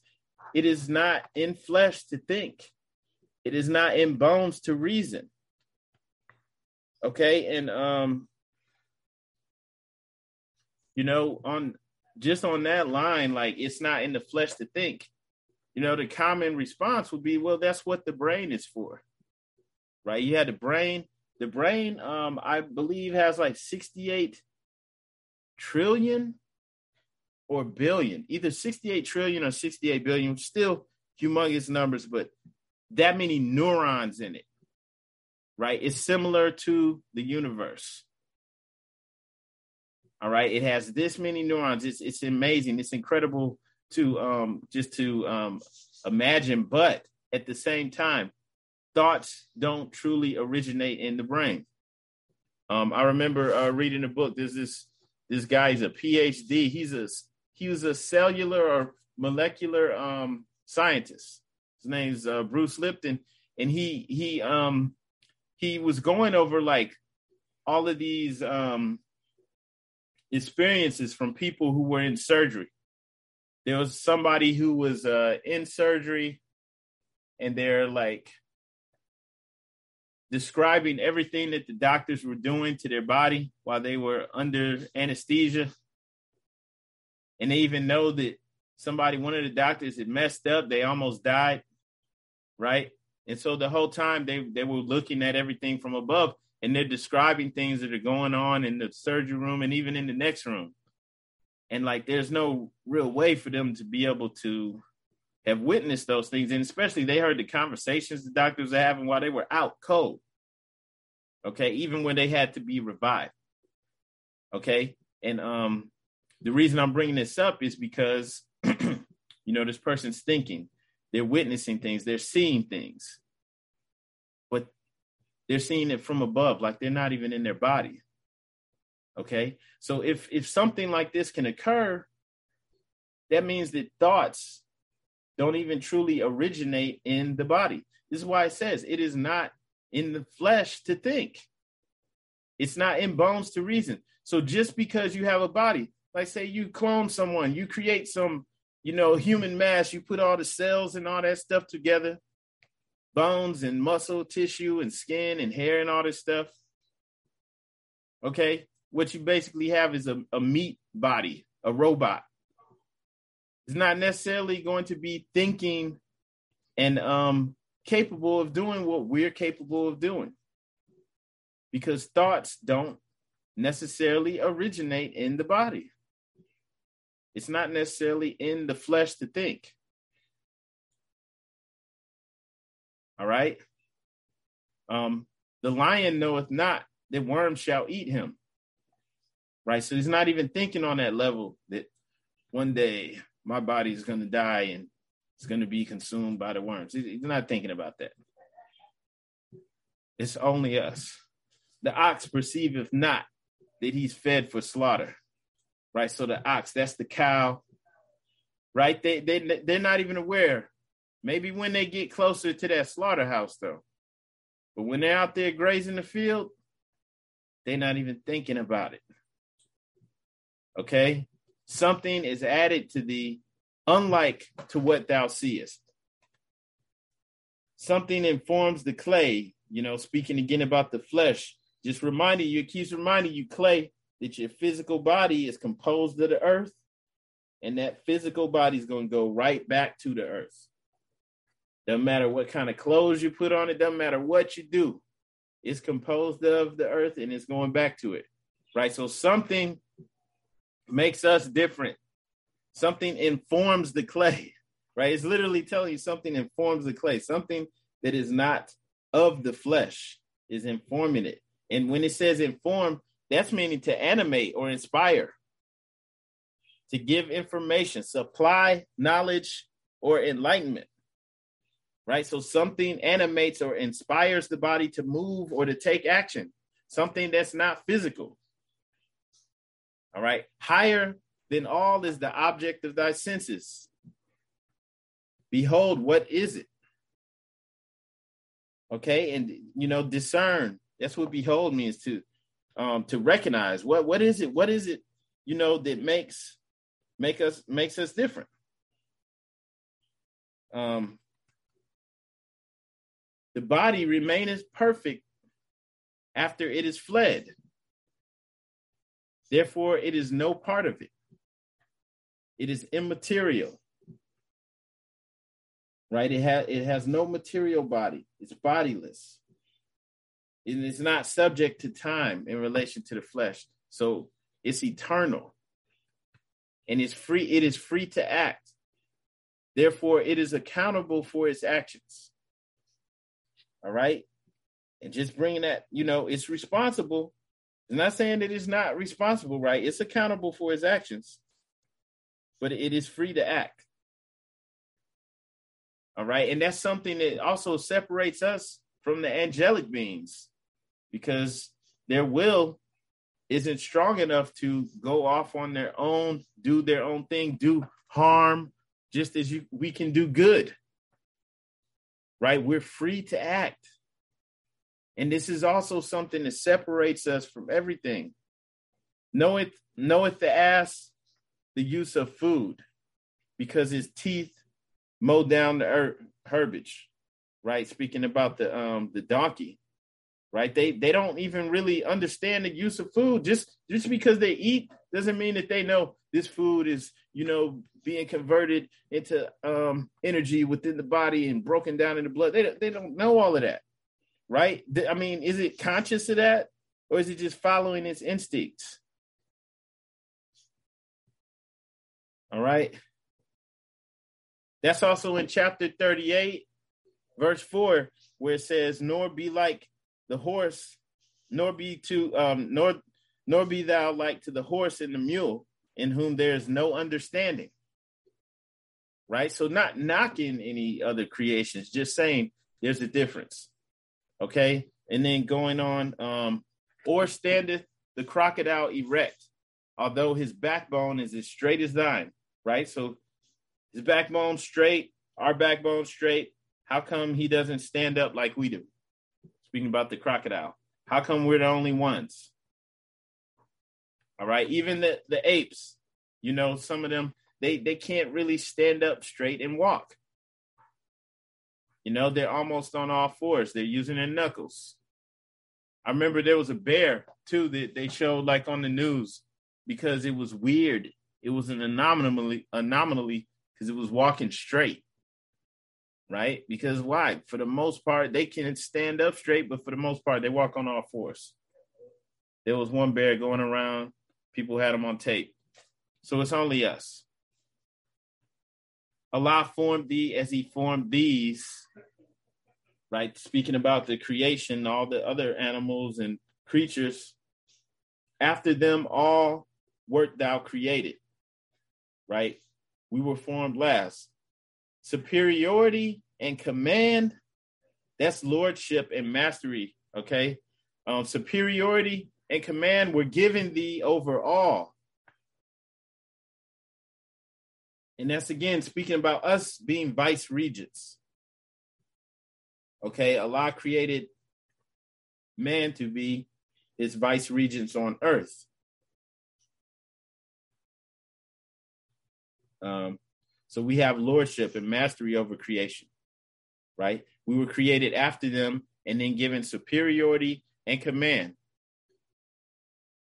It is not in flesh to think, it is not in bones to reason. Okay. And, um, you know, on just on that line, like it's not in the flesh to think. You know, the common response would be, well, that's what the brain is for, right? You had the brain, the brain um i believe has like 68 trillion or billion either 68 trillion or 68 billion still humongous numbers but that many neurons in it right? It's similar to the universe. All right? It has this many neurons. It's it's amazing. It's incredible to um just to um imagine but at the same time thoughts don't truly originate in the brain. Um, I remember uh, reading a book. There's this this guy. He's a PhD. He's a he was a cellular or molecular um, scientist. His name's uh, Bruce Lipton, and he he um he was going over like all of these um experiences from people who were in surgery. There was somebody who was uh, in surgery, and they're like describing everything that the doctors were doing to their body while they were under anesthesia. And they even know that somebody, one of the doctors had messed up, they almost died, right? And so the whole time they, they were looking at everything from above and they're describing things that are going on in the surgery room and even in the next room. And like there's no real way for them to be able to have witnessed those things. And especially they heard the conversations the doctors are having while they were out cold. Okay, even when they had to be revived. Okay, and um, the reason I'm bringing this up is because *clears throat* you know this person's thinking, they're witnessing things, they're seeing things, but they're seeing it from above, like they're not even in their body. Okay, so if if something like this can occur, that means that thoughts don't even truly originate in the body. This is why it says it is not in the flesh to think. It's not in bones to reason. So just because you have a body, like say you clone someone, you create some, you know, human mass, you put all the cells and all that stuff together, bones and muscle tissue and skin and hair and all this stuff. Okay. What you basically have is a, a meat body, a robot is not necessarily going to be thinking and um, capable of doing what we're capable of doing because thoughts don't necessarily originate in the body. It's not necessarily in the flesh to think. All right. Um, the lion knoweth not that worms shall eat him. Right. So he's not even thinking on that level that one day my body is going to die and it's going to be consumed by the worms. He's not thinking about that. It's only us. The ox perceiveth not that he's fed for slaughter, right? So the ox, that's the cow, right? They they they're not even aware. Maybe when they get closer to that slaughterhouse, though. But when they're out there grazing the field, they're not even thinking about it. Okay, something is added to thee unlike to what thou seest. something informs the clay. You know, speaking again about the flesh, just reminding you, it keeps reminding you, clay, that your physical body is composed of the earth, and that physical body is going to go right back to the earth. Doesn't matter what kind of clothes you put on it, doesn't matter what you do. It's composed of the earth and it's going back to it. Right? So something makes us different. Something informs the clay, right? It's literally telling you something informs the clay. Something that is not of the flesh is informing it. And when it says inform, that's meaning to animate or inspire, to give information, supply knowledge or enlightenment. Right? So something animates or inspires the body to move or to take action, something that's not physical. All right. Higher than all is the object of thy senses. Behold, what is it? Okay. And, you know, discern. That's what behold means to um, to recognize what what is it what is it you know that makes make us makes us different um the body remaineth perfect after it is fled therefore it is no part of it it is immaterial right it has it has no material body it's bodiless and it's not subject to time in relation to the flesh. So it's eternal. And it's free, it is free to act. Therefore, it is accountable for its actions. All right. And just bringing that, you know, it's responsible. It's not saying that it's not responsible, right? It's accountable for its actions, but it is free to act. All right. And that's something that also separates us from the angelic beings because their will isn't strong enough to go off on their own, do their own thing, do harm, just as you we can do good. Right? We're free to act. And this is also something that separates us from everything. Knoweth, knoweth the ass the use of food because his teeth mow down the er- herbage, right? Speaking about the um the donkey, right? They they don't even really understand the use of food. Just just because they eat doesn't mean that they know this food is you know being converted into um, energy within the body and broken down in the blood. They they don't know all of that, right? I mean, is it conscious of that, or is it just following its instincts? All right. That's also in chapter 38, verse 4, where it says, Nor be like the horse, nor be to um, nor nor be thou like to the horse and the mule, in whom there is no understanding. Right? So not knocking any other creations, just saying there's a difference. Okay. And then going on, um, or standeth the crocodile erect, although his backbone is as straight as thine. Right? So his backbone straight, our backbone straight. How come he doesn't stand up like we do? speaking about the crocodile. How come we're the only ones? All right, even the, the apes, you know, some of them they they can't really stand up straight and walk. You know, they're almost on all fours. They're using their knuckles. I remember there was a bear too that they showed like on the news because it was weird. It was an anomaly anomaly because it was walking straight right? Because why? For the most part, they can stand up straight, but for the most part, they walk on all fours. There was one bear going around, people had him on tape. So it's only us. Allah formed thee as he formed these, right? Speaking about the creation, all the other animals and creatures. After them all wert thou created, right? We were formed last superiority and command that's lordship and mastery okay um, superiority and command were given thee over all and that's again speaking about us being vice regents okay allah created man to be his vice regents on earth um, so we have lordship and mastery over creation, right? We were created after them and then given superiority and command.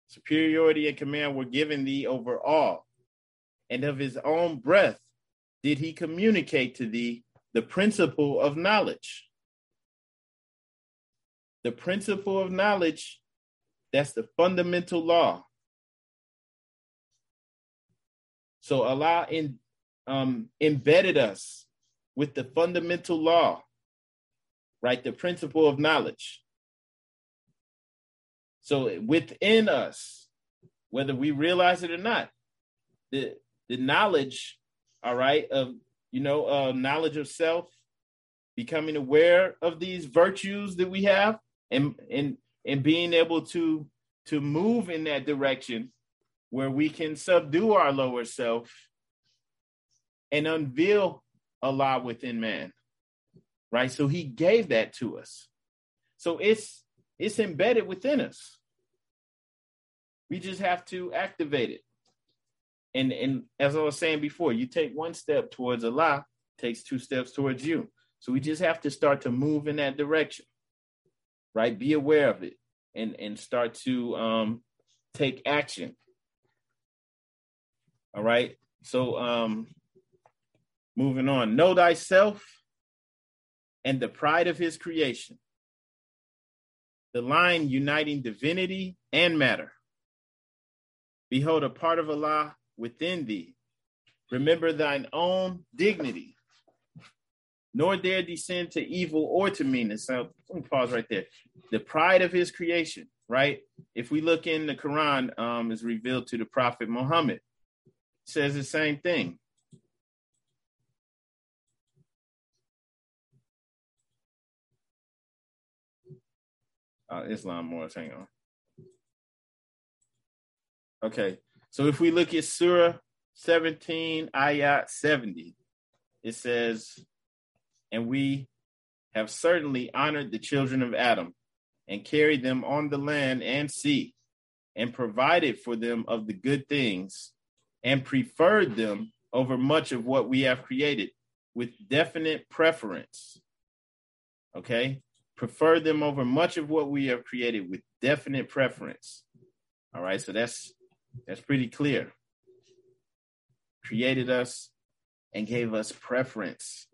Superiority and command were given thee over all, and of his own breath did he communicate to thee the principle of knowledge. The principle of knowledge, that's the fundamental law. So Allah in, um, embedded us with the fundamental law, right? The principle of knowledge. So within us, whether we realize it or not, the the knowledge, all right, of you know, uh, knowledge of self, becoming aware of these virtues that we have, and and and being able to to move in that direction where we can subdue our lower self and unveil Allah within man. Right? So he gave that to us. So it's it's embedded within us. We just have to activate it. And and as I was saying before, you take one step towards Allah, takes two steps towards you. So we just have to start to move in that direction. Right? Be aware of it and and start to um take action. All right. So um moving on. Know thyself and the pride of his creation the line uniting divinity and matter. Behold, a part of Allah within thee. Remember thine own dignity, nor dare descend to evil or to meanness. So let me pause right there. The pride of his creation, right? If we look in the Quran, um, is revealed to the Prophet Muhammad, says the same thing. uh, Islam more. Hang on. Okay, so if we look at Surah 17, Ayat 70, it says, And we have certainly honored the children of Adam and carried them on the land and sea and provided for them of the good things and preferred them over much of what we have created with definite preference. Okay, Preferred them over much of what we have created with definite preference. All right, so that's that's pretty clear. Created us and gave us preference.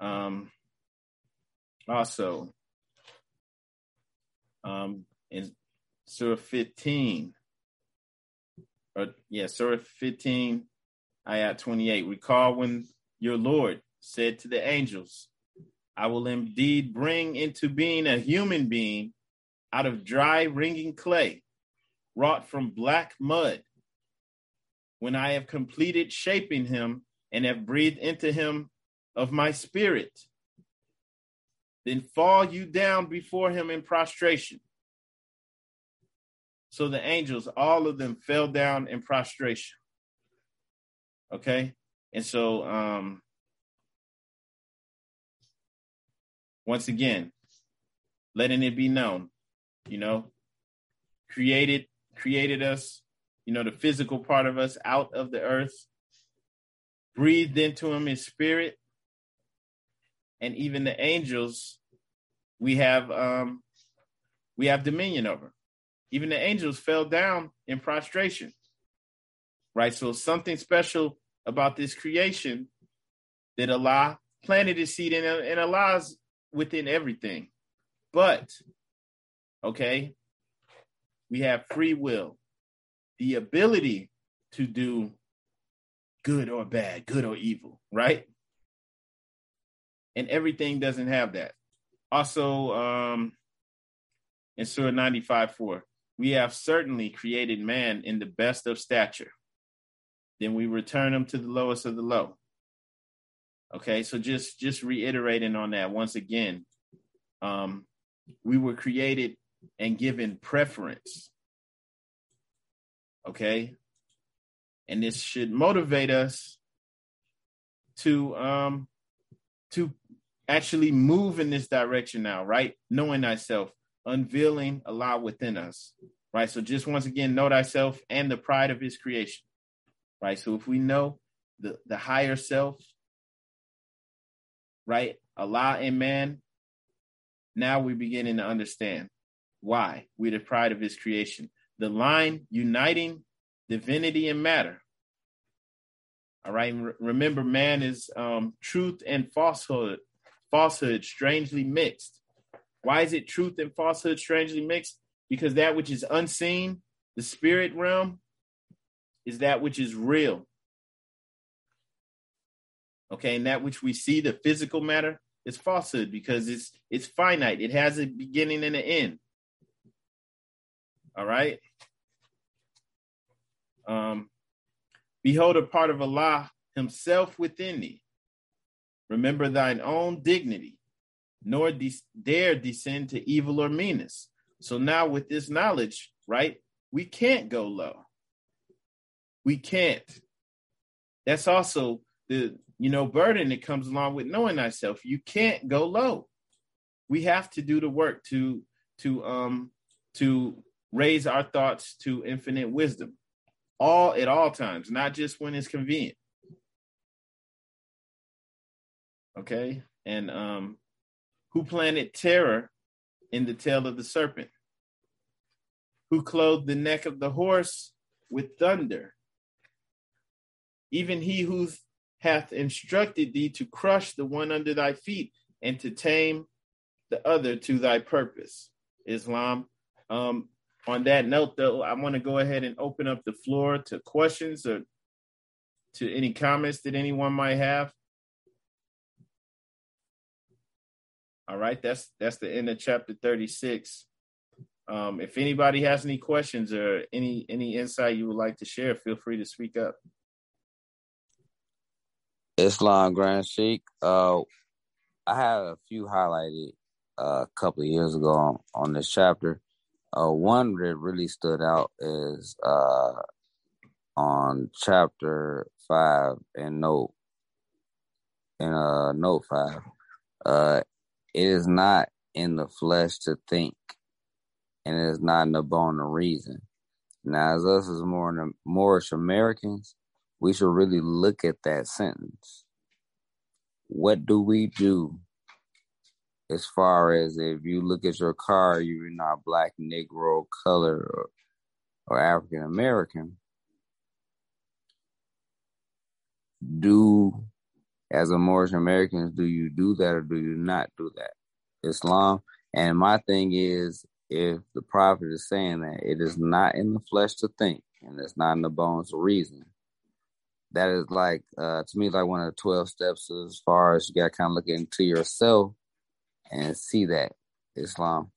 Um, also, um, in Surah 15, or yeah, Surah 15, ayat 28, recall when your Lord said to the angels, I will indeed bring into being a human being out of dry, ringing clay, wrought from black mud. When I have completed shaping him and have breathed into him of my spirit, then fall you down before him in prostration. So the angels, all of them fell down in prostration. Okay. And so, um, once again, letting it be known, you know, created created us, you know, the physical part of us out of the earth, breathed into him his spirit, and even the angels we have um we have dominion over. Even the angels fell down in prostration. Right? So something special about this creation that Allah planted his seed in, in Allah's within everything. But, okay, we have free will, the ability to do good or bad, good or evil, right? And everything doesn't have that. Also, um, in Surah 95 4, we have certainly created man in the best of stature. Then we return him to the lowest of the low. Okay, so just just reiterating on that once again, um, we were created and given preference. Okay, and this should motivate us to um to actually move in this direction now, right? Knowing thyself, unveiling Allah within us, right? So just once again, know thyself and the pride of His creation, right? So if we know the the higher self right? Allah and man. Now we're beginning to understand why we're the pride of his creation. The line uniting divinity and matter. All right. remember, man is um, truth and falsehood, falsehood strangely mixed. Why is it truth and falsehood strangely mixed? Because that which is unseen, the spirit realm, is that which is real. Okay, and that which we see, the physical matter, is falsehood because it's it's finite. It has a beginning and an end. All right. Um, behold a part of Allah himself within thee. Remember thine own dignity, nor de- dare descend to evil or meanness. So now with this knowledge, right, we can't go low. We can't. That's also the you know burden that comes along with knowing thyself. You can't go low. We have to do the work to to um to raise our thoughts to infinite wisdom all at all times, not just when it's convenient. Okay? And um who planted terror in the tail of the serpent? Who clothed the neck of the horse with thunder? Even he who hath instructed thee to crush the one under thy feet and to tame the other to thy purpose. Islam. Um, on that note, though, I want to go ahead and open up the floor to questions or to any comments that anyone might have. All right, that's that's the end of chapter 36. Um, if anybody has any questions or any any insight you would like to share, feel free to speak up. Islam Grand Sheikh. Uh, I had a few highlighted uh, a couple of years ago on, on this chapter. Uh, one that really stood out is uh, on chapter five and note in uh, note five. It is not in the flesh to think, and it is not in the bone to reason. Now, as us as more Moorish Americans, we should really look at that sentence. What do we do as far as if you look at your car, you're not black, Negro, color, or, or African American, do as a Moorish Americans, do you do that or do you not do that? Islam. And my thing is, if the prophet is saying that it is not in the flesh to think and it's not in the bones to reason, that is like uh, to me like one of the 12 steps as far as you got to kind of look into yourself and see that Islam.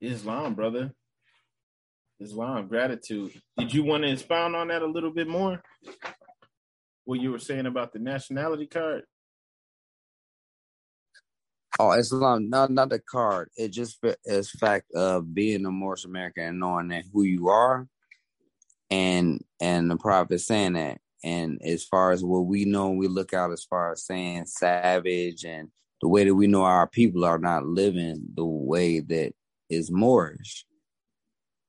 Islam, brother. Islam, gratitude. Did you want to expound on that a little bit more? What you were saying about the nationality card? Oh, Islam, not not the card. It just is fact of being a Moorish American and knowing that who you are and and the prophet saying that and as far as what we know we look out as far as saying savage and the way that we know our people are not living the way that is moorish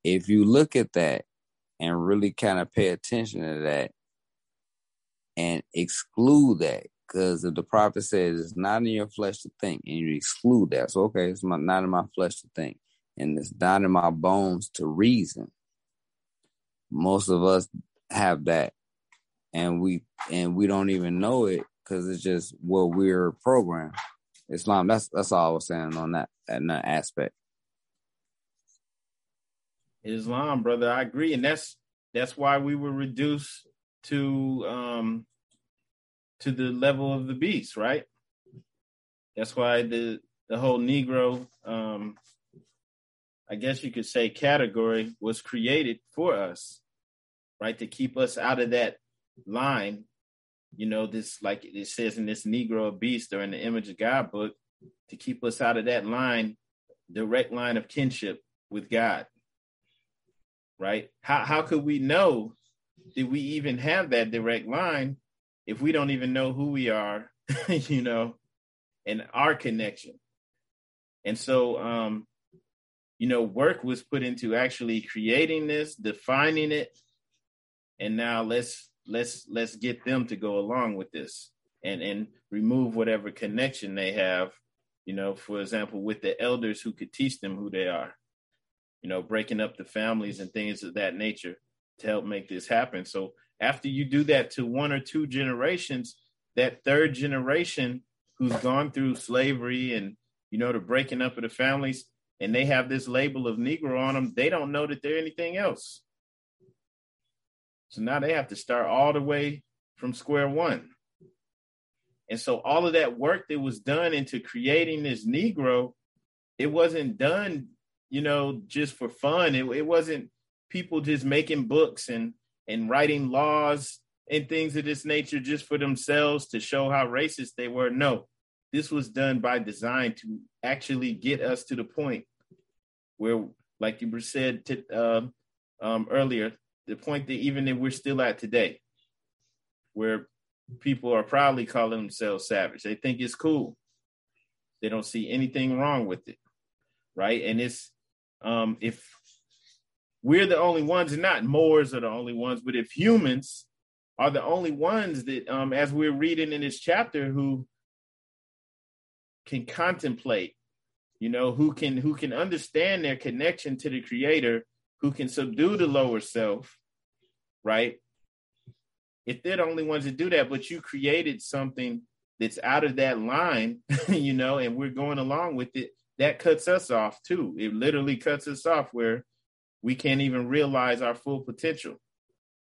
if you look at that and really kind of pay attention to that and exclude that because if the prophet says it's not in your flesh to think and you exclude that so okay it's not in my flesh to think and it's not in my bones to reason most of us have that and we and we don't even know it because it's just what we're programmed. Islam that's that's all i was saying on that that aspect islam brother i agree and that's that's why we were reduced to um to the level of the beast right that's why the the whole negro um i guess you could say category was created for us right? To keep us out of that line, you know, this like it says in this Negro beast or in the image of God book, to keep us out of that line, direct line of kinship with God. Right? How how could we know that we even have that direct line if we don't even know who we are, *laughs* you know, and our connection? And so um, you know, work was put into actually creating this, defining it, and now let's let's let's get them to go along with this and and remove whatever connection they have you know for example with the elders who could teach them who they are you know breaking up the families and things of that nature to help make this happen. So after you do that to one or two generations that third generation who's gone through slavery and you know the breaking up of the families and they have this label of negro on them they don't know that they're anything else. So now they have to start all the way from square one. And so all of that work that was done into creating this negro it wasn't done you know just for fun it, it wasn't people just making books and and writing laws and things of this nature just for themselves to show how racist they were. No, this was done by design to actually get us to the point where, like you said uh, um, earlier, the point that even that we're still at today, where people are proudly calling themselves savage. They think it's cool. They don't see anything wrong with it, right? And it's um, if we're the only ones, and not Moors are the only ones, but if humans are the only ones that, um, as we're reading in this chapter, who can contemplate, you know, who can who can understand their connection to the Creator, who can subdue the lower self, right? If they're the only ones that do that, but you created something that's out of that line, *laughs* you know, and we're going along with it, that cuts us off too. It literally cuts us off where we can't even realize our full potential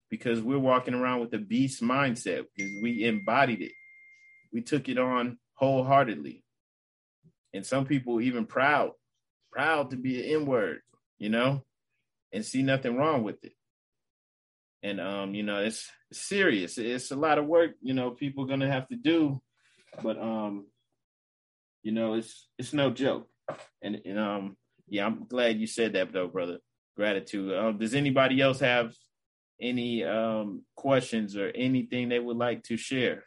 because we're walking around with a beast mindset because we embodied it. We took it on wholeheartedly. And some people even proud, proud to be an N word, you know, and see nothing wrong with it. And um, you know, it's, serious. It's a lot of work, you know, people gonna have to do, but um, you know, it's it's no joke. And, and um, yeah, I'm glad you said that though, brother gratitude. Um, does anybody else have any um, questions or anything they would like to share?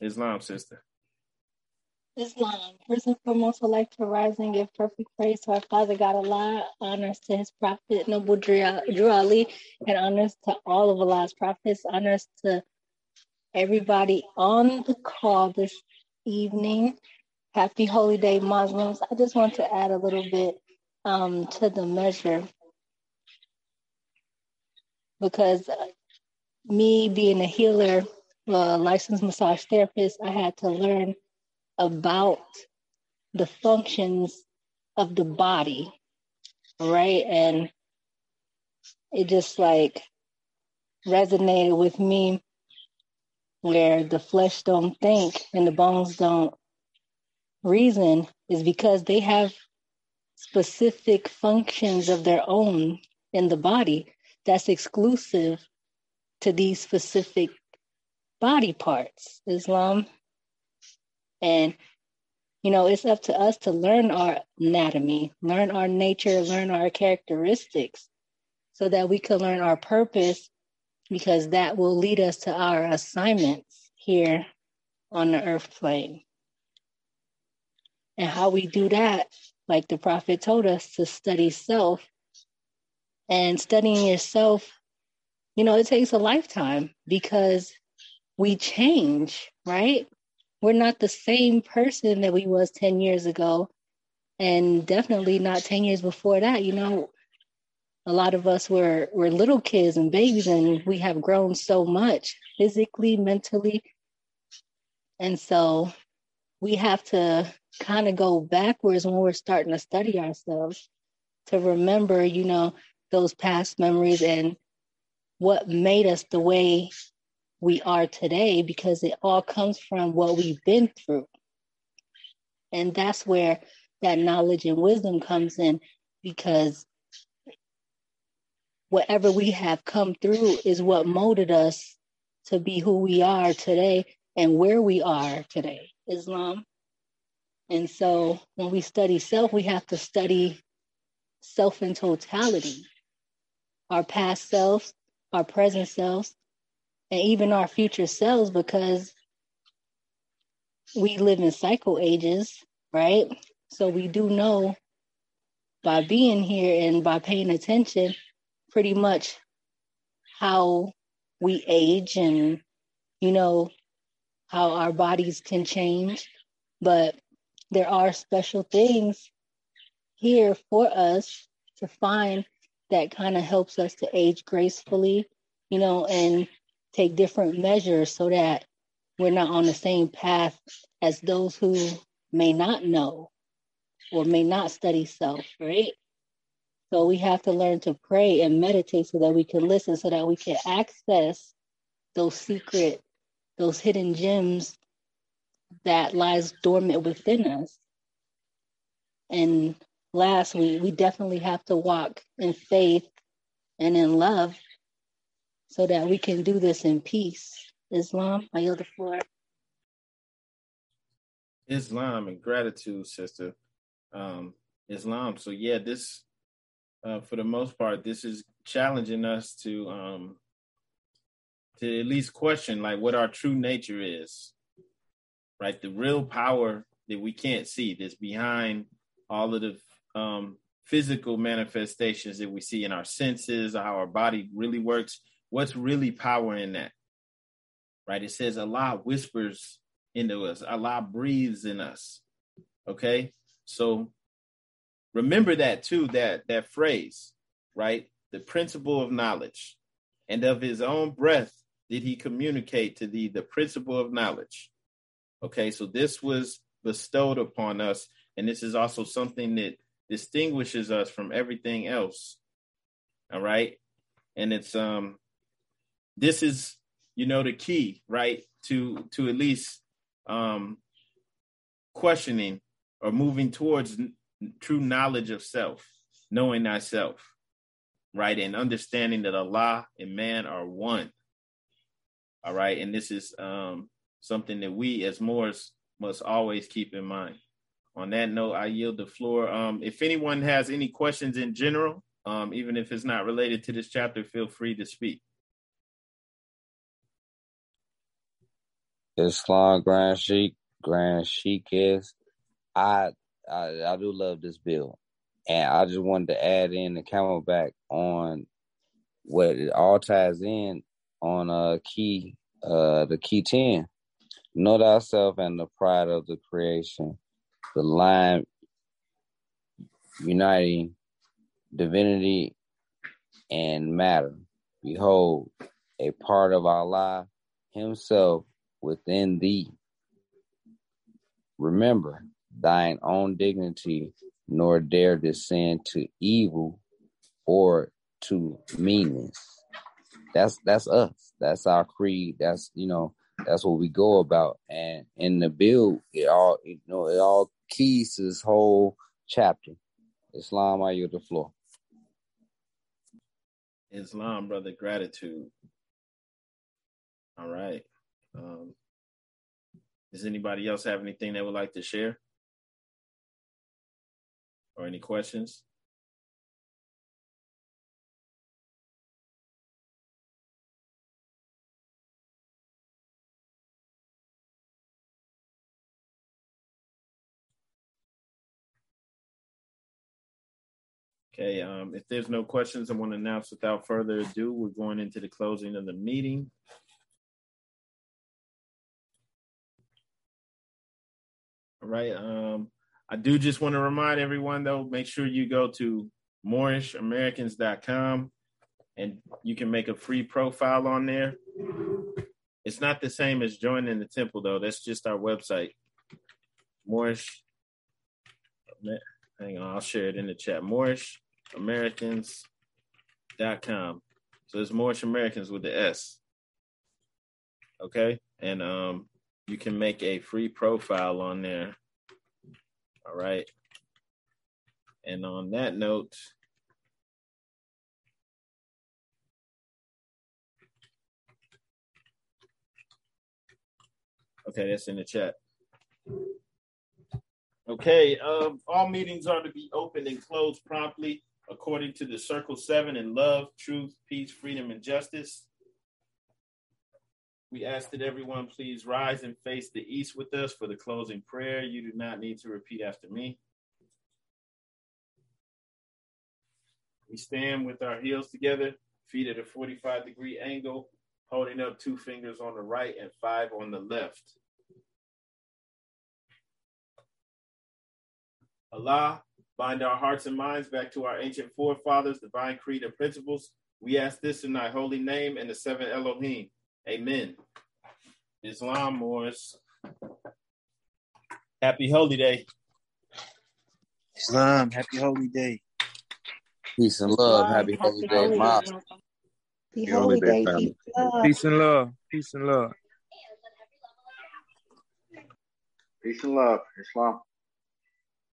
Islam, sister. Islam. First and foremost, I'd like to rise and give perfect praise to our Father God Allah, honors to his prophet, Noble Drew Ali, and honors to all of Allah's prophets, honors to everybody on the call this evening. Happy Holy Day, Muslims. I just want to add a little bit um, to the measure because uh, me being a healer, uh, licensed massage therapist, I had to learn about the functions of the body, right? And it just like resonated with me where the flesh don't think and the bones don't reason is because they have specific functions of their own in the body that's exclusive to these specific body parts, Islam. And, you know, it's up to us to learn our anatomy, learn our nature, learn our characteristics so that we can learn our purpose because that will lead us to our assignments here on the earth plane. And how we do that like the prophet told us to study self. And studying yourself you know it takes a lifetime because we change right? We're not the same person that we was 10 years ago and definitely not 10 years before that. You know a lot of us were were little kids and babies and we have grown so much physically mentally. And so we have to kind of go backwards when we're starting to study ourselves to remember, you know, those past memories and what made us the way we are today because it all comes from what we've been through. And that's where that knowledge and wisdom comes in because whatever we have come through is what molded us to be who we are today and where we are today. Islam. And so when we study self, we have to study self in totality our past selves, our present selves, and even our future selves because we live in cycle ages, right? So we do know by being here and by paying attention pretty much how we age and, you know, how our bodies can change. But there are special things here for us to find that kind of helps us to age gracefully, you know, and take different measures so that we're not on the same path as those who may not know or may not study self, right? So we have to learn to pray and meditate so that we can listen, so that we can access those secret, those hidden gems that lies dormant within us. And last, we, we definitely have to walk in faith and in love so that we can do this in peace. Islam, I yield the floor. Islam and gratitude, sister. Um, Islam. So yeah, this uh, for the most part, this is challenging us to um, to at least question like what our true nature is, right? The real power that we can't see that's behind all of the um, physical manifestations that we see in our senses, how our body really works. What's really power in that? Right? It says Allah whispers into us, Allah breathes in us. Okay. So remember that too that that phrase right the principle of knowledge and of his own breath did he communicate to thee the principle of knowledge okay so this was bestowed upon us and this is also something that distinguishes us from everything else all right and it's um this is you know the key right to to at least um questioning or moving towards true knowledge of self, knowing thyself, right? And understanding that Allah and man are one. All right. And this is um, something that we as Moors must always keep in mind. On that note, I yield the floor. Um, if anyone has any questions in general, um, even if it's not related to this chapter, feel free to speak. Islam Grand Sheik, Grand Sheik is I I, I do love this bill. And I just wanted to add in the camelback on what it all ties in on uh key uh the key ten. Know thyself and the pride of the creation, the line uniting divinity and matter. Behold, a part of Allah Himself within thee. Remember, thine own dignity, nor dare descend to evil or to meanness. That's that's us. That's our creed. That's you know that's what we go about. And in the bill, it all you know it all keys to this whole chapter. Islam, I yield the floor. Islam, brother, gratitude. All right. Um, does anybody else have anything they would like to share? or any questions? Okay, um, if there's no questions, I want to announce without further ado, we're going into the closing of the meeting. All right, um, I do just want to remind everyone though, make sure you go to moorishamericans.com and you can make a free profile on there. It's not the same as joining the temple though. That's just our website. Moorish. Hang on, I'll share it in the chat. Moorishamericans.com. So it's Moorish Americans with the S. Okay. And um you can make a free profile on there all right. And on that note, okay, that's in the chat. Okay, um, all meetings are to be opened and closed promptly according to the Circle 7 in love, truth, peace, freedom, and justice. We ask that everyone please rise and face the east with us for the closing prayer. You do not need to repeat after me. We stand with our heels together, feet at a 45 degree angle, holding up two fingers on the right and five on the left. Allah, bind our hearts and minds back to our ancient forefathers, divine creed and principles. We ask this in thy holy name and the seven Elohim. Amen. Islam Moors. Happy Holy Day. Islam, happy holy day. Peace and love. Happy holy day, Mom. Be Happy holy holy day, day, family. peace. Peace and love. Peace and love. Peace and love. Islam.